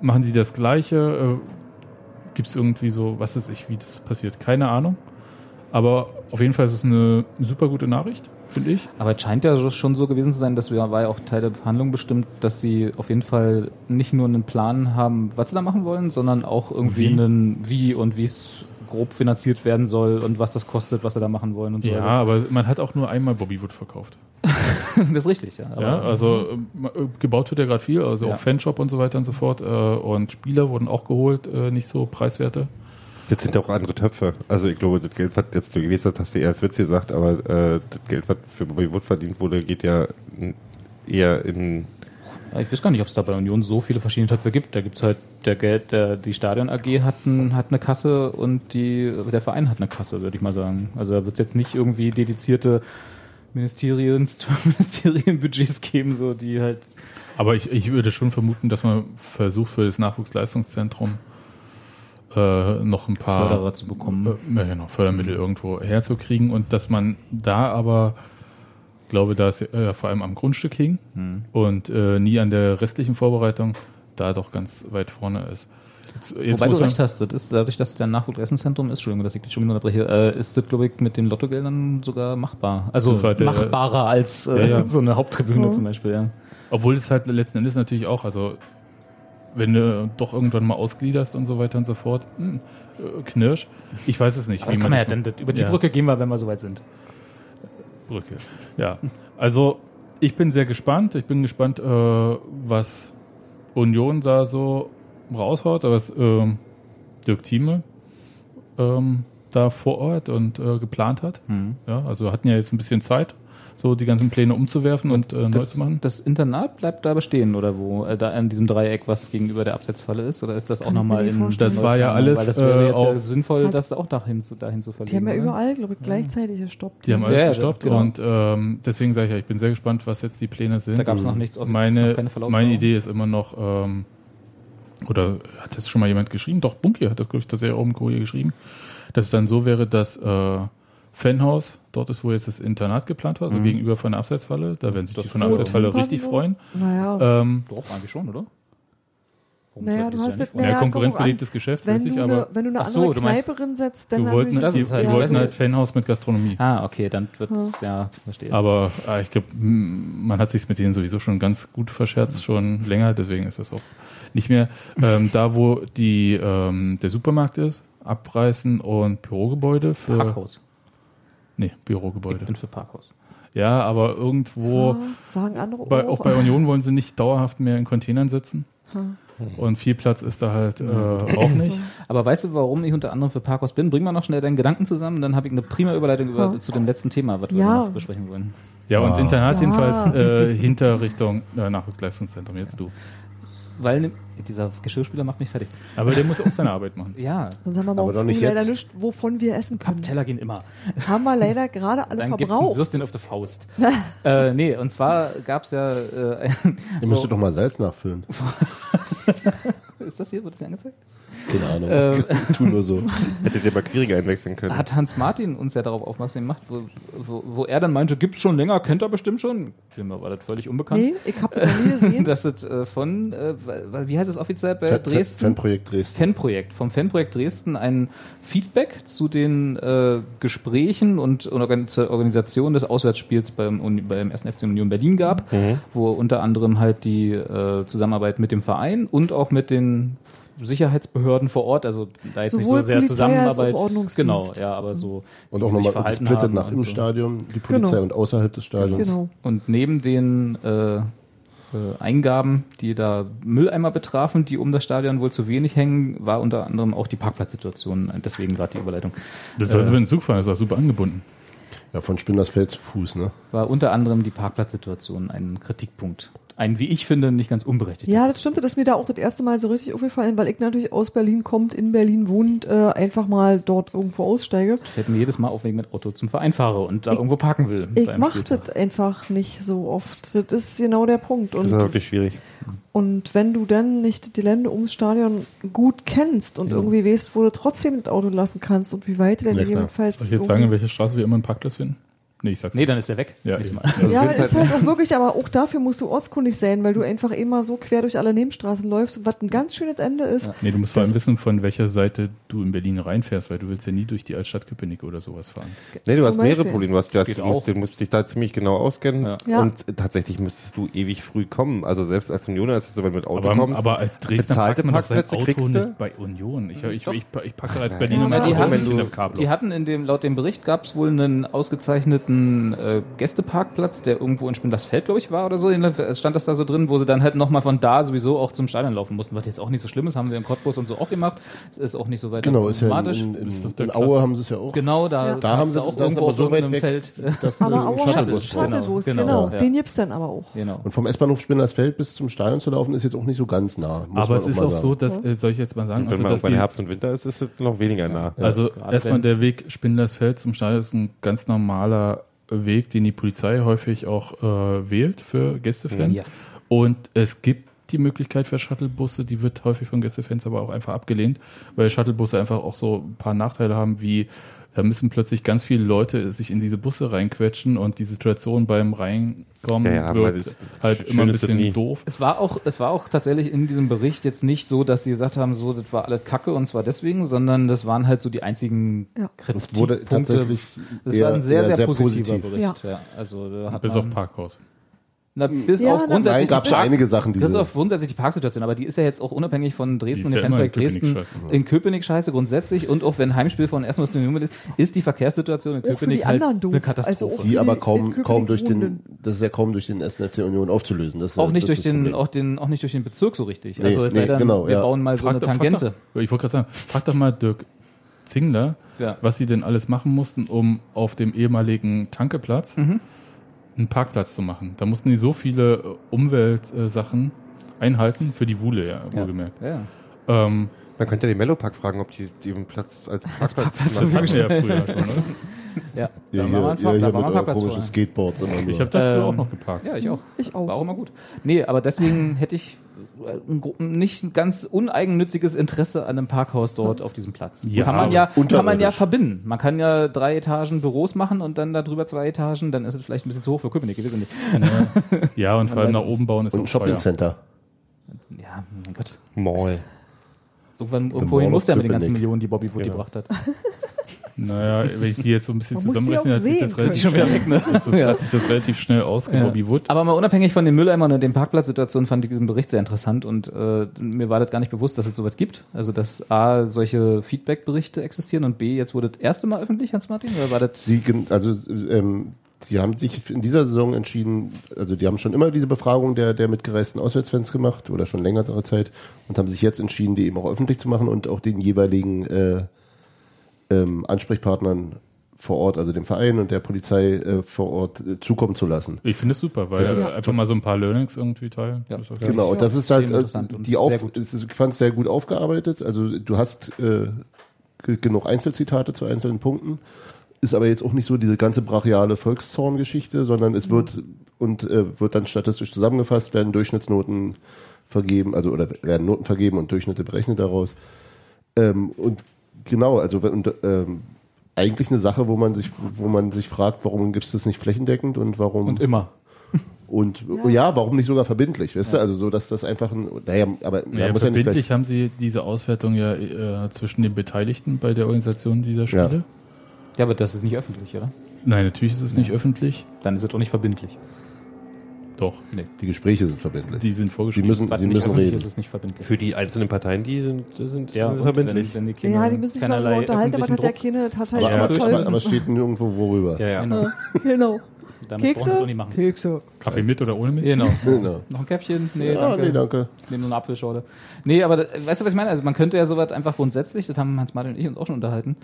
Machen sie das Gleiche? Äh, Gibt es irgendwie so, was ist ich, wie das passiert? Keine Ahnung. Aber auf jeden Fall ist es eine super gute Nachricht, finde ich. Aber es scheint ja schon so gewesen zu sein, dass wir, war ja auch Teil der Verhandlung bestimmt, dass sie auf jeden Fall nicht nur einen Plan haben, was sie da machen wollen, sondern auch irgendwie Wie? einen Wie und wie es grob finanziert werden soll und was das kostet, was sie da machen wollen und so Ja, weiter. aber man hat auch nur einmal Bobbywood verkauft. das ist richtig, ja. Ja, also ähm, äh, gebaut wird ja gerade viel, also Ja. auch Fanshop und so weiter und so fort. Äh, und Spieler wurden auch geholt, äh, nicht so preiswerte. Das sind auch andere Töpfe. Also ich glaube, das Geld, was jetzt du gewesen hast, hast du eher als Witz gesagt, aber äh, das Geld, was für Bobby Wood verdient wurde, geht ja eher in Ja, Ich weiß gar nicht, ob es da bei Union so viele verschiedene Töpfe gibt. Da gibt's halt der Geld, der, die Stadion AG hat, ein, hat eine Kasse und die, der Verein hat eine Kasse, würde ich mal sagen. Also da wird's jetzt nicht irgendwie dedizierte Ministeriens, Ministerienbudgets geben, so die halt. Aber ich, ich würde schon vermuten, dass man versucht für das Nachwuchsleistungszentrum äh, noch ein paar Förderer zu bekommen. Äh, ja, genau, Fördermittel irgendwo herzukriegen und dass man da aber, glaube, da es äh, vor allem am Grundstück hing Hm. und äh, nie an der restlichen Vorbereitung, da doch ganz weit vorne ist. Jetzt, jetzt Wobei du recht hast, das ist dadurch, dass der Nachwuchsleistungszentrum ist, Entschuldigung, dass ich dich schon wieder unterbreche, äh, ist das, glaube ich, mit den Lottogeldern sogar machbar. Also der- machbarer als äh, Ja, ja. so eine Haupttribüne Mhm. zum Beispiel, ja. Obwohl es halt letzten Endes natürlich auch, also wenn du doch irgendwann mal ausgliederst und so weiter und so fort, hm, äh, Knirsch. Ich weiß es nicht. Aber wie ich kann man ja dann, über die Ja. Brücke gehen wir, wenn wir soweit sind. Brücke. Ja, also ich bin sehr gespannt. Ich bin gespannt, äh, was Union da so raushaut, was ähm, Dirk Thieme ähm, da vor Ort und äh, geplant hat. Hm. Ja, also hatten ja jetzt ein bisschen Zeit, so die ganzen Pläne umzuwerfen und äh, neu Das, zu machen. das Internat bleibt da bestehen, oder wo? Äh, da an diesem Dreieck, was gegenüber der Absetzfalle ist? Oder ist das auch Kann mir nochmal in. Das war ja Weil alles, das wäre äh, jetzt ja auch- sinnvoll, das auch dahin zu, dahin zu verlegen. Die haben ja oder? überall, glaube ich, gleichzeitig gestoppt. Die haben ne? alles Ja, ja, gestoppt genau. und ähm, deswegen sage ich ja, ich bin sehr gespannt, was jetzt die Pläne sind. Da gab's noch nichts offiziell, Meine, noch meine Idee ist immer noch, ähm, oder hat das schon mal jemand geschrieben? Doch, Bunky hat das, glaube ich, tatsächlich auch im Kurier geschrieben, dass es dann so wäre, dass äh, Fanhaus, dort ist, wo jetzt das Internat geplant war, so Mhm. gegenüber von der Abseitsfalle, da werden sich Das die von der Abseitsfalle richtig freuen. Naja, Ähm, Doch, eigentlich schon, oder? Warum Naja, du hast? Naja, ja, kommt konkurrenzbelebtes Geschäft, wenn weiß du, ich, eine, aber wenn du eine andere so, du meinst- Kneipe setzt, dann du wollten, die, halt- die ja, wollten so- halt Fanhaus mit Gastronomie. Ah, okay, dann wird's, ja, verstehe. Aber äh, ich glaube, man hat sich mit denen sowieso schon ganz gut verscherzt, schon länger, deswegen ist das auch nicht mehr. Ähm, da, wo die, ähm, der Supermarkt ist, abreißen und Bürogebäude für. Parkhaus. Nee, Ich Bürogebäude. bin für Parkhaus. Ja, aber irgendwo, Ja, sagen andere bei, auch. auch bei Union wollen sie nicht dauerhaft mehr in Containern sitzen. Hm. Und viel Platz ist da halt äh, auch nicht. Aber weißt du, warum ich unter anderem für Parkhaus bin? Bring mal noch schnell deinen Gedanken zusammen, dann habe ich eine prima Überleitung über, Ja. zu dem letzten Thema, was wir Ja. noch besprechen wollen. Ja, und Ah. Internat Ja. jedenfalls äh, hinter Richtung äh, Nachwuchsleistungszentrum. Jetzt du. Weil ne, dieser Geschirrspüler macht mich fertig. Aber der muss auch seine Arbeit machen. Ja, Dann sagen wir mal Aber auch doch nicht früh leider jetzt. nicht, wovon wir essen können. Pappteller gehen immer. Haben wir leider gerade alle Dann gibt's ein verbraucht. Würstchen auf der Faust. äh, nee, und zwar gab's ja, äh, Ihr müsstet doch mal Salz nachfüllen. ist das hier, wird das hier angezeigt? Keine Ahnung. Ähm, tu nur so. Hättet ihr mal Quiriger einwechseln können. Hat Hans Martin uns ja darauf aufmerksam gemacht, wo, wo, wo er dann meinte, gibt's schon länger, kennt er bestimmt schon. Mir war das völlig unbekannt. Nee, ich habe das noch nie gesehen. Das ist äh, von, äh, wie heißt es offiziell bei Fan- Dresden? Fanprojekt Dresden. Fanprojekt, vom Fanprojekt Dresden ein Feedback zu den äh, Gesprächen und Organ zur Organisation des Auswärtsspiels beim, beim 1. FC Union Berlin gab, Mhm. wo unter anderem halt die äh, Zusammenarbeit mit dem Verein und auch mit den Sicherheitsbehörden vor Ort, also da jetzt Sowohl nicht so sehr Polizei als Zusammenarbeit. Genau, ja, aber so. Und auch nochmal gesplittet nach und im so. Stadion, die Polizei Genau. und außerhalb des Stadions. Genau. Und neben den äh, äh, Eingaben, die da Mülleimer betrafen, die um das Stadion wohl zu wenig hängen, war unter anderem auch die Parkplatzsituation. Deswegen gerade die Überleitung. Das soll sie mit dem Zug fahren, das ist auch super angebunden. Ja, von Spindersfeld zu Fuß, ne? War unter anderem die Parkplatzsituation ein Kritikpunkt. Ein, wie ich finde, nicht ganz unberechtigt. Ja, das stimmte, das ist mir da auch das erste Mal so richtig aufgefallen, weil ich natürlich aus Berlin kommt, in Berlin wohnt, äh, einfach mal dort irgendwo aussteige. Ich hätte mir jedes Mal auf wegen mit Auto zum Verein fahre und da irgendwo parken will. Ich mache das einfach nicht so oft. Das ist genau der Punkt. Das ist Und, wirklich schwierig. und wenn du dann nicht die Länder ums Stadion gut kennst und Ja. irgendwie weißt, wo du trotzdem das Auto lassen kannst und wie weit du denn Ja, gegebenenfalls. Soll ich jetzt sagen, in welcher Straße wir immer einen Parkplatz finden? Nee, ich sag's Nee, dann ist er weg. Ja. Also ja, find's ist halt- halt auch wirklich, aber auch dafür musst du ortskundig sein, weil du einfach immer so quer durch alle Nebenstraßen läufst, was ein ganz schönes Ende ist. Ja. Nee, du musst vor allem wissen, von welcher Seite du in Berlin reinfährst, weil du willst ja nie durch die Altstadt Köpenick oder sowas fahren. Nee, du Zum hast mehrere. Probleme. Du, hast, du, hast, du, musst, auch. du musst dich da ziemlich genau auskennen. Ja. Ja. Und tatsächlich müsstest du ewig früh kommen. Also selbst als Unioner ist es so, wenn du mit Auto Aber, kommst. aber als Dresdner bezahlte packt man Parkplätze Auto kriegst du? nicht bei Union. Ich, ich, ich, ich packe als. Berliner Ja, mein die Auto hatten- der Kabel. Die hatten in dem, laut dem Bericht gab es wohl einen alten äh, Gästeparkplatz, der irgendwo in Spindlersfeld, glaube ich, war oder so. Jedenfalls Stand das da so drin, wo sie dann halt nochmal von da sowieso auch zum Stadion laufen mussten, was jetzt auch nicht so schlimm ist, haben wir in Cottbus und so auch gemacht. Ist auch nicht so weit Genau, ist ja problematisch. in, in, in, in. Aue haben sie es ja auch. Genau, da, Ja. Da haben sie auch das ist irgendwo aber auf so weit irgendeinem weg, Feld. dass Aber äh, Aue Shuttlebus. Shuttlebus, Genau, genau. ja. Den gibt's dann aber auch. Genau. Und vom S-Bahnhof Spindlersfeld bis zum Stadion zu laufen, ist jetzt auch nicht so ganz nah. muss Aber man es ist auch sagen. so, dass, äh, soll ich jetzt mal sagen, Wenn also, man bei Herbst und Winter ist, ist es noch weniger nah. also erstmal der Weg Spindlersfeld zum Stadion ist ein ganz normaler Weg, den die Polizei häufig auch äh, wählt für Gästefans. Ja. Und es gibt die Möglichkeit für Shuttlebusse, die wird häufig von Gästefans aber auch einfach abgelehnt, weil Shuttlebusse einfach auch so ein paar Nachteile haben, wie da müssen plötzlich ganz viele Leute sich in diese Busse reinquetschen und die Situation beim Reinkommen Ja, ja, wird halt immer ein bisschen doof. Es war auch, es war auch tatsächlich in diesem Bericht jetzt nicht so, dass sie gesagt haben, so, das war alles Kacke und zwar deswegen, sondern das waren halt so die einzigen Ja. Es wurde Kritikpunkte. tatsächlich Das eher, war ein sehr, eher sehr, positiver positiv. Bericht. Ja. Also, da hat Bis man, auf Parkhaus. Na, bis Ja, auf Nein, grundsätzlich gab die es Park- einige Sachen, die das ist sie- auf grundsätzlich die Parksituation, aber die ist ja jetzt auch unabhängig von Dresden und dem Fanprojekt Dresden scheiße. in Köpenick scheiße grundsätzlich und auch wenn Heimspiel von 1. Union ist, ist die Verkehrssituation in Köpenick halt doof. eine Katastrophe. Also die aber kaum, kaum durch den, das ist ja kaum durch den SNFC Union aufzulösen. Das ist auch nicht das durch den, Problem. auch den, auch nicht durch den Bezirk so richtig. Nee, also es sei nee, denn, genau, wir ja. bauen mal so eine Frag doch- Tangente. Frag doch, ich wollte gerade sagen, frag doch mal Dirk Zingler, Ja. was sie denn alles machen mussten, um auf dem ehemaligen Tankeplatz Mhm. Einen Parkplatz zu machen. Da mussten die so viele äh, Umweltsachen einhalten, für die Wuhle, ja, Ja. wohlgemerkt. Ja. Ähm, Man könnte ja den Mellopack fragen, ob die, die den Platz als Parkplatz Parkplatz machen. hatten wir ja früher schon, oder? Ja, Ja, da hier, war man, ja, da hier war mit man Parkplatz komischen vorher. Skateboards immer nur. Ich habe da früher Ähm, auch noch geparkt. Ja, ich auch. Ich auch. War auch immer gut. Nee, aber deswegen hätte ich äh, ein nicht ein ganz uneigennütziges Interesse an einem Parkhaus dort auf diesem Platz. Ja, kann man ja, kann man ja verbinden. Man kann ja drei Etagen Büros machen und dann darüber zwei Etagen, dann ist es vielleicht ein bisschen zu hoch für Köpenick, ich weiß nicht. Ja, und vor allem nach oben bauen ist Und ein auch teuer. Shopping Center. Ja, mein Gott. Mall. Irgendwann, irgendwohin muss der mit den ganzen. Millionen, die Bobby Wood Ja. gebracht hat. Naja, wenn ich die jetzt so ein bisschen zusammenrechne, hat sich das relativ Schon wieder weg, ne? Das hat sich das relativ schnell aus, Ja. Aber mal unabhängig von den Mülleimern und den Parkplatzsituationen fand ich diesen Bericht sehr interessant und äh, mir war das gar nicht bewusst, dass es sowas gibt. Also dass A, solche Feedback-Berichte existieren und B, jetzt wurde das erste Mal öffentlich, Hans-Martin? Oder war das Sie, also, ähm, die haben sich in dieser Saison entschieden, also die haben schon immer diese Befragung der, der mitgereisten Auswärtsfans gemacht oder schon längere Zeit und haben sich jetzt entschieden, die eben auch öffentlich zu machen und auch den jeweiligen äh, ähm, Ansprechpartnern vor Ort, also dem Verein und der Polizei äh, vor Ort äh, zukommen zu lassen. Ich finde es super, weil Das einfach mal so ein paar Learnings irgendwie teilen. Ja. Das. Genau, und das ist halt äh, die auf, ich fand es sehr gut aufgearbeitet. Also du hast äh, ge- genug Einzelzitate zu einzelnen Punkten, ist aber jetzt auch nicht so diese ganze brachiale Volkszorn-Geschichte, sondern es wird und äh, wird dann statistisch zusammengefasst, werden Durchschnittsnoten vergeben, also oder werden Noten vergeben und Durchschnitte berechnet daraus. Ähm, und genau, also und, ähm, eigentlich eine Sache, wo man sich, wo man sich fragt, warum gibt es das nicht flächendeckend und warum und immer? und ja. warum nicht sogar verbindlich, weißt du? Also so, dass das einfach ein, naja, aber Ja, ja, muss ja nicht verbindlich haben sie diese Auswertung ja äh, zwischen den Beteiligten bei der Organisation dieser Spiele. Ja, aber das ist nicht öffentlich, oder? Nein, natürlich ist es nicht öffentlich. Dann ist es auch nicht verbindlich. Doch, die Gespräche sind verbindlich. die sind Sie vorgeschrieben. müssen, Was sie nicht müssen reden. ist, ist nicht verbindlich. Für die einzelnen Parteien, die sind, sind ja, verbindlich. Wenn, wenn die Kinder Ja, die müssen sich mal unterhalten, aber das hat der das hat halt Aber, Ja, aber, aber, müssen. aber steht nirgendwo worüber. ja, ja. Genau. Damit brauchen sie es Kekse? auch nicht machen. Kekse. Kaffee mit oder ohne Milch? Genau. Genau. Noch ein Käffchen? Nee, Ja, danke. nee, danke. Nee, nur eine Apfelschorle. Nee, aber weißt du, was ich meine? Also man könnte ja sowas einfach grundsätzlich, das haben Hans-Martin und ich uns auch schon unterhalten,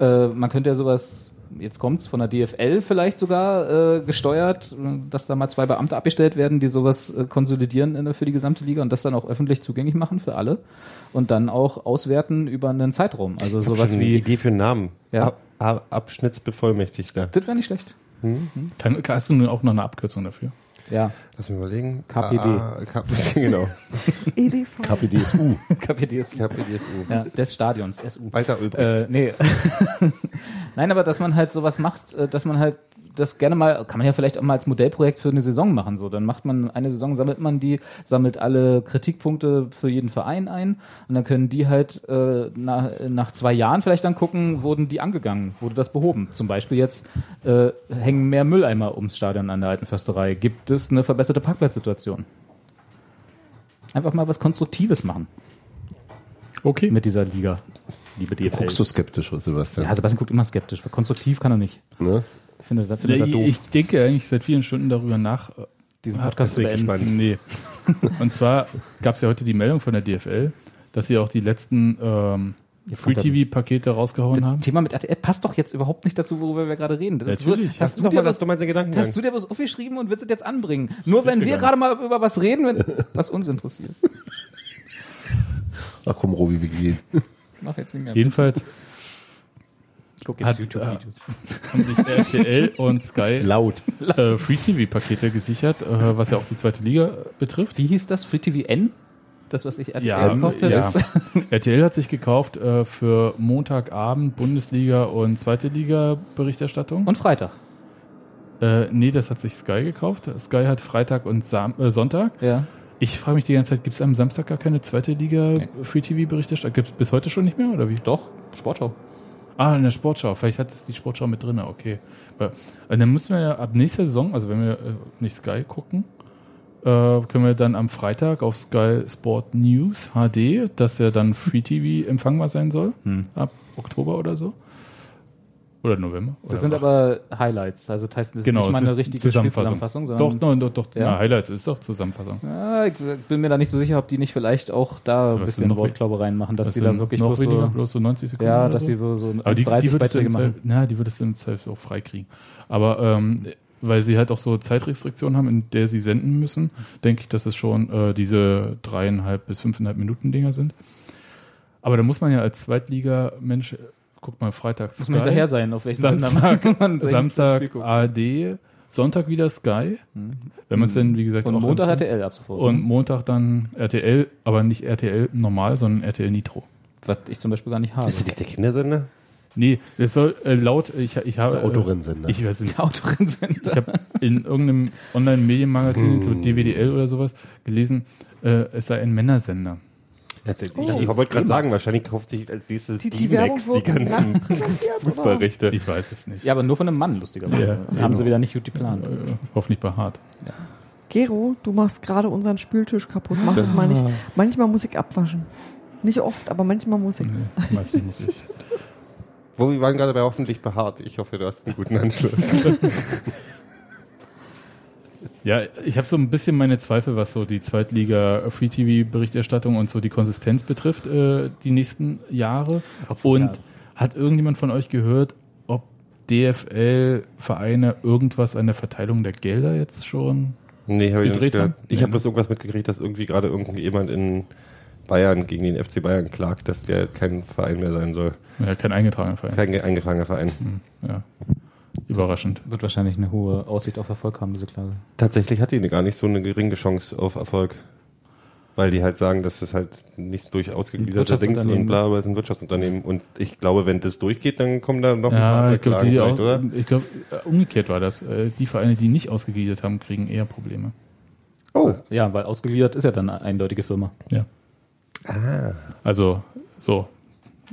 äh, man könnte ja sowas, jetzt kommt's von der DFL vielleicht sogar äh, gesteuert, dass da mal zwei Beamte abgestellt werden, die sowas äh, konsolidieren in, für die gesamte Liga und das dann auch öffentlich zugänglich machen für alle und dann auch auswerten über einen Zeitraum. Also Ich sowas schon eine wie, Idee für einen Namen. Ja. Ab, Ab, Abschnittsbevollmächtigter. das wäre nicht schlecht. Kann, hast du nun auch noch eine Abkürzung dafür? Ja, Lass mich überlegen. KPD. Ah, KPD, genau. EDV. KPDSU. KPDSU. KPDSU. Ja, des Stadions, SU. Walter Ulbricht. Äh, nee. Nein, aber dass man halt sowas macht, äh, dass man halt das gerne mal, kann man ja vielleicht auch mal als Modellprojekt für eine Saison machen. So, dann macht man eine Saison, sammelt man die, sammelt alle Kritikpunkte für jeden Verein ein und dann können die halt äh, nach, nach zwei Jahren vielleicht dann gucken, wurden die angegangen, wurde das behoben. Zum Beispiel jetzt äh, hängen mehr Mülleimer ums Stadion an der alten Försterei. Gibt es eine verbesserte Parkplatzsituation? Einfach mal was Konstruktives machen Okay. mit dieser Liga, liebe DFL. Guckst du skeptisch, Sebastian? Ja, Sebastian guckt immer skeptisch. weil Konstruktiv kann er nicht. Ne? Findet, das findet er ich, doof, ich denke eigentlich seit vielen Stunden darüber nach. diesen Podcast zu beenden. Nee. Und zwar gab es ja heute die Meldung von der DFL, dass sie auch die letzten ähm, Free-TV-Pakete rausgehauen haben. Thema mit RTL passt doch jetzt überhaupt nicht dazu, worüber wir gerade reden. Das Natürlich. Ist, hast, du Doch dir mal was, in Gedanken. hast du dir was aufgeschrieben und willst es jetzt anbringen? Nur wenn wir gerade mal über was reden, wenn, was uns interessiert. Ach komm, Robi, wir gehen. Mach jetzt nicht mehr. Jedenfalls Hat- jetzt YouTube-Videos. haben sich RTL und Sky Laut. äh, Free-TV-Pakete gesichert, äh, was ja auch die zweite Liga betrifft. Wie hieß das? Free TV N? Das, was ich RTL Ja, gekauft habe? ja. RTL hat sich gekauft äh, für Montagabend Bundesliga und zweite Liga Berichterstattung. Und Freitag. Äh, nee, das hat sich Sky gekauft. Sky hat Freitag und Sam äh, Sonntag. Ja. Ich frage mich die ganze Zeit, gibt es am Samstag gar keine zweite Liga Free TV Berichterstattung? Gibt es bis heute schon nicht mehr oder wie? Doch, Sportschau. Ah, in der Sportschau. Vielleicht hat es die Sportschau mit drin. Okay. Aber, äh, dann müssen wir ja ab nächster Saison, also wenn wir äh, nicht Sky gucken, äh, können wir dann am Freitag auf Sky Sport News HD, dass ja dann Free TV empfangbar sein soll, Hm. ab Oktober oder so. Oder November. Oder Das sind aber Highlights. Also das heißt, das genau, ist nicht mal eine richtige Zusammenfassung. Spielzusammenfassung, Doch, sondern no, doch, doch. Ja? Na, Highlight ist doch Zusammenfassung. Ja, ich bin mir da nicht so sicher, ob die nicht vielleicht auch da ein bisschen Wortklaube reinmachen, dass Das die da sind wirklich noch bloß weniger, so, bloß so 90 Sekunden. ja, dass sie so so Aber die, die 30 würdest du Beiträge machen. Zeit, na, die würdest du Zeit auch freikriegen. Aber ähm, weil sie halt auch so Zeitrestriktionen haben, in der sie senden müssen, denke ich, dass es schon äh, diese dreieinhalb bis fünfeinhalb Minuten Dinger sind. Aber da muss man ja als Zweitliga-Mensch, guck mal, freitags Muss man hinterher sein, auf welchen Samstag, Samstag das. ARD, Sonntag wieder Sky, wenn man es denn, wie gesagt, Und auch Montag empfängt. RTL ab sofort. Und Montag dann RTL, aber nicht RTL normal, sondern RTL Nitro. was ich zum Beispiel gar nicht habe. Ist das nicht der Kindersender? Nee, es soll äh, laut, ich, ich habe. Der Autorrennsender. Ich weiß nicht. Der Autorensender. Ich habe in irgendeinem Online-Medienmagazin, Hm. DWDL oder sowas, gelesen, äh, es sei ein Männersender. Ich, Oh. ich wollte gerade sagen, wahrscheinlich kauft sich als nächstes Die, die, die ganzen? Fußballrechte. Ich weiß es nicht. Ja, aber nur von einem Mann, lustigerweise. Ja. Haben sie wieder nicht gut geplant. Äh, hoffentlich bei Hart. Gero, du machst gerade unseren Spültisch kaputt. Mach das mal nicht. Manchmal muss ich abwaschen. Nicht oft, aber manchmal muss ich. Nee, meistens muss ich. Wo wir waren gerade bei hoffentlich behaart. Ich hoffe, du hast einen guten Anschluss. Ja, ich habe so ein bisschen meine Zweifel, was so die Zweitliga-Free-TV-Berichterstattung und so die Konsistenz betrifft, äh, die nächsten Jahre. Und ja. hat irgendjemand von euch gehört, ob DFL-Vereine irgendwas an der Verteilung der Gelder jetzt schon? nee, ich nicht Gedreht gehört. haben? Ich Nee. habe bloß irgendwas mitgekriegt, dass irgendwie gerade irgendjemand in Bayern gegen den FC Bayern klagt, dass der kein Verein mehr sein soll. Ja, kein eingetragener Verein. Kein ge- eingetragener Verein. Ja. Überraschend. Wird wahrscheinlich eine hohe Aussicht auf Erfolg haben, diese Klage. Tatsächlich hat die gar nicht so eine geringe Chance auf Erfolg. Weil die halt sagen, dass das halt nicht durch ausgegliederte Dings und bla, aber es ist ein Wirtschaftsunternehmen. Und ich glaube, wenn das durchgeht, dann kommen da noch ein Ja, paar ich glaube, Klagen die vielleicht, auch, oder? ich glaube, äh, umgekehrt war das. Äh, Die Vereine, die nicht ausgegliedert haben, kriegen eher Probleme. Oh, Ja, weil ausgegliedert ist ja dann eine eindeutige Firma. Ja. Also, so.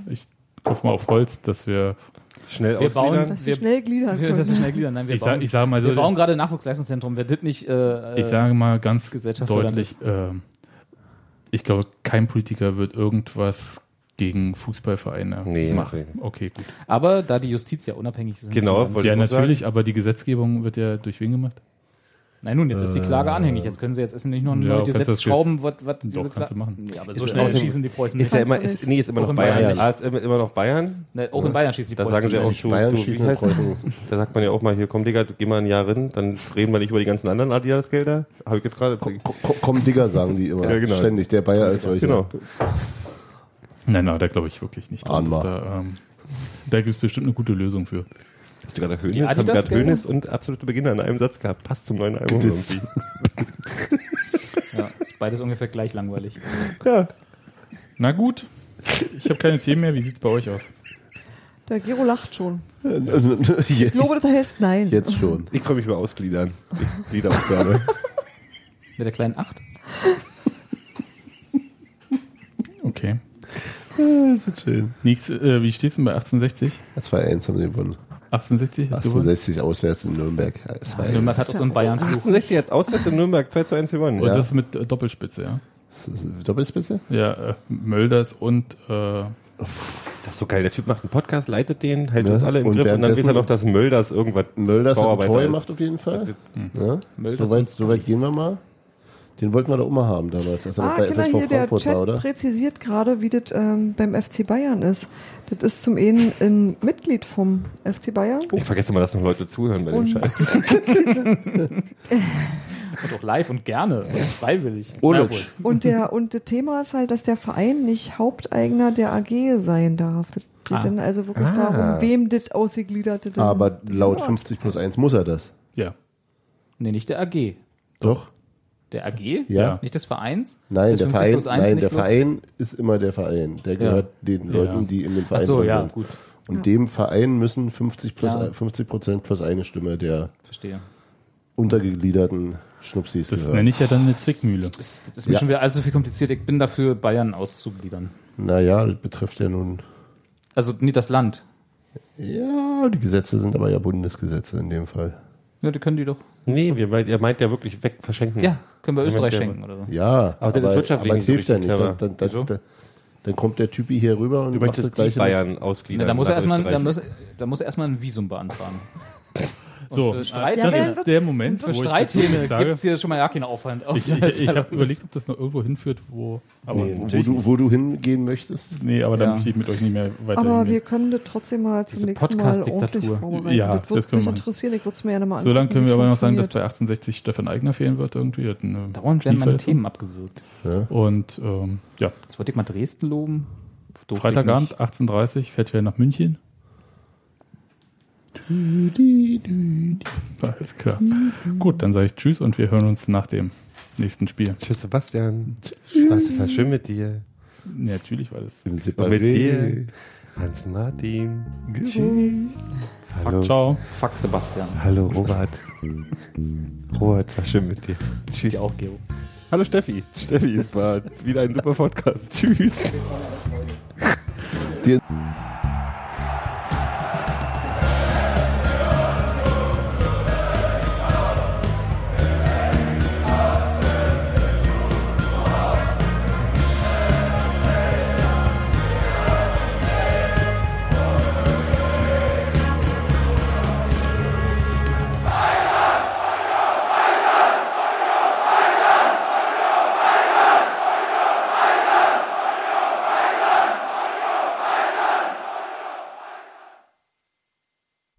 Ich klopfe mal auf Holz, dass wir, schnell Wir bauen- ausgliedern. Dass wir Wir- schnell gliedern Wir, das können. ist schnell gliedern. Nein, wir ich bauen, sage ich sag mal so, wir bauen gerade ein Nachwuchsleistungszentrum. Wer das nicht, äh, ich sage mal ganz deutlich, ähm, ich glaube, kein Politiker wird irgendwas gegen Fußballvereine Nee, machen. Okay, gut. aber da die Justiz ja unabhängig ist. Genau, wollte Ja, ich natürlich, aber die Gesetzgebung wird ja durch wen gemacht? Nein, nun, jetzt ist die Klage anhängig. Jetzt können sie jetzt nicht noch ein Ja, neues Gesetz schrauben, was, was Doch, diese kannst du machen. Ja, aber Ist so ja schnell schießen die Preußen Ist ja immer, ist, nee, ist immer Auch noch Bayern. Bayern. Ah, ist immer, immer noch Bayern. Ne, auch in Bayern schießen die Da Preußen sagen sie auch zu, Bayern zu wie heißt, da sagt man ja auch mal hier, komm Digga, geh mal ein Jahr rein, dann reden wir nicht über die ganzen anderen Adidas-Gelder. Habe ich jetzt gerade. Komm, komm, komm, Digger, sagen die immer. Ja, genau. Ständig, der Bayer als solcher. Genau. Nein, nein, da glaube ich wirklich nicht dran. Da, ähm, da gibt es bestimmt eine gute Lösung für. Hast du gerade Hönes? Haben gerade? Hönes und absolute Beginner in einem Satz gehabt. Passt zum neuen Album Gedisst. irgendwie. Ja, ist beides ungefähr gleich langweilig. Na gut, ich habe keine Themen mehr. Wie sieht's bei euch aus? Der Gero lacht schon. jetzt, Ich glaube, das heißt nein. jetzt schon. Ich freue mich über Ausgliedern. Ich glieder auch gerne. Mit der kleinen Acht. Okay. Das ist schön. Nächste, äh, wie steht's denn bei 1860? 2-1 haben sie gewonnen. 1860? Hast du gewonnen? 68 auswärts in Nürnberg. Ja, 2-1. Nürnberg hat auch so einen Bayern-Fluch. 1860 hat auswärts in Nürnberg 2 zu 1 gewonnen. Und Ja. das mit äh, Doppelspitze, ja. Das Doppelspitze? Ja, äh, Mölders und äh, Das ist so geil. Der Typ macht einen Podcast, leitet den, hält Ja. uns alle im Und Griff und dann weiß währenddessen- er noch, dass Mölders irgendwas Mölders hat ein Tor gemacht auf jeden Fall. Ja, Mölders soweit, und soweit gehen wir mal. Den wollten wir auch mal haben damals, als er noch Ah, bei genau, FSV hier der Frankfurt Chat war, oder? präzisiert gerade, wie das ähm, beim FC Bayern ist. Das ist zum einen ein Mitglied vom FC Bayern. Ich vergesse mal, dass noch Leute zuhören bei dem Und- Scheiß. Und auch live und gerne. Und freiwillig. Ohne. Und, der, und das Thema ist halt, dass der Verein nicht Haupteigner der AG sein darf. Das geht Ah. dann also wirklich Ah. darum, wem das ausgegliederte Aber laut gehört. 50 plus 1 muss er das. Ja. Nee, nicht der AG. Doch? Der AG? Ja. Nicht des Vereins? Nein, Des der 50 Verein, nein, der? Verein ist immer der Verein. Der gehört den Leuten, die in dem Ach Verein so, drin ja, sind. gut. Und dem Verein müssen 50 plus Ja. 50 Prozent plus eine Stimme der Verstehe. untergegliederten Schnupsis Das gehören. nenne ich ja dann eine Zwickmühle. Das, das ist mir Ja. schon wieder allzu viel kompliziert. Ich bin dafür, Bayern auszugliedern. Naja, das betrifft ja nun. Also nicht das Land. Ja, die Gesetze sind aber ja Bundesgesetze in dem Fall. Ja, die können die doch. Nee, wir meint, er meint ja wirklich weg verschenken. Ja, können wir Ja, Österreich der- schenken oder so. Ja, Aber das ist wirtschaftlich aber nicht es so hilft ja richtig nicht. clever. Dann, dann, Wieso? dann, dann kommt der Typi hier rüber und Du macht das möchtest die gleiche. Bayern ausgliedern. Na, da muss er nach erstmal, da Österreich. muss, da muss er erstmal ein Visum beantragen. So, für Streit- das ist der Moment, Für wo ich Streitthemen gibt es hier schon mal ja keinen Aufwand. ich, ich, ich habe überlegt, ob das noch irgendwo hinführt, wo. Aber Nee, wo, natürlich du, wo du hingehen möchtest. Nee, aber da Ja. möchte ich mit euch nicht mehr weiter Aber wir können das trotzdem mal zum Diese nächsten Mal ordentlich vorbereiten. Ja, das das würde können wir mich machen. interessieren. Ich würde es mir ja nochmal So lange können wir aber noch sagen, dass bei 1860 Stefan Eigner fehlen wird irgendwie. Er Dauernd werden meine. Themen abgewürgt. Und ähm, ja, Jetzt wollte ich mal Dresden loben. Freitagabend, nicht. 18.30 fährt wir nach München. Alles klar. Gut, dann sage ich Tschüss und wir hören uns nach dem nächsten Spiel. Tschüss, Sebastian. Tschüss. War schön mit dir. Ja, natürlich war das. Und mit dir. Hans Martin. Tschüss. Hallo. Ciao. Fuck Sebastian. Hallo, Robert. Robert, war schön mit dir. Tschüss. Ich auch, Gero. Hallo, Steffi. Steffi, es war wieder ein super Podcast. Tschüss. Dir-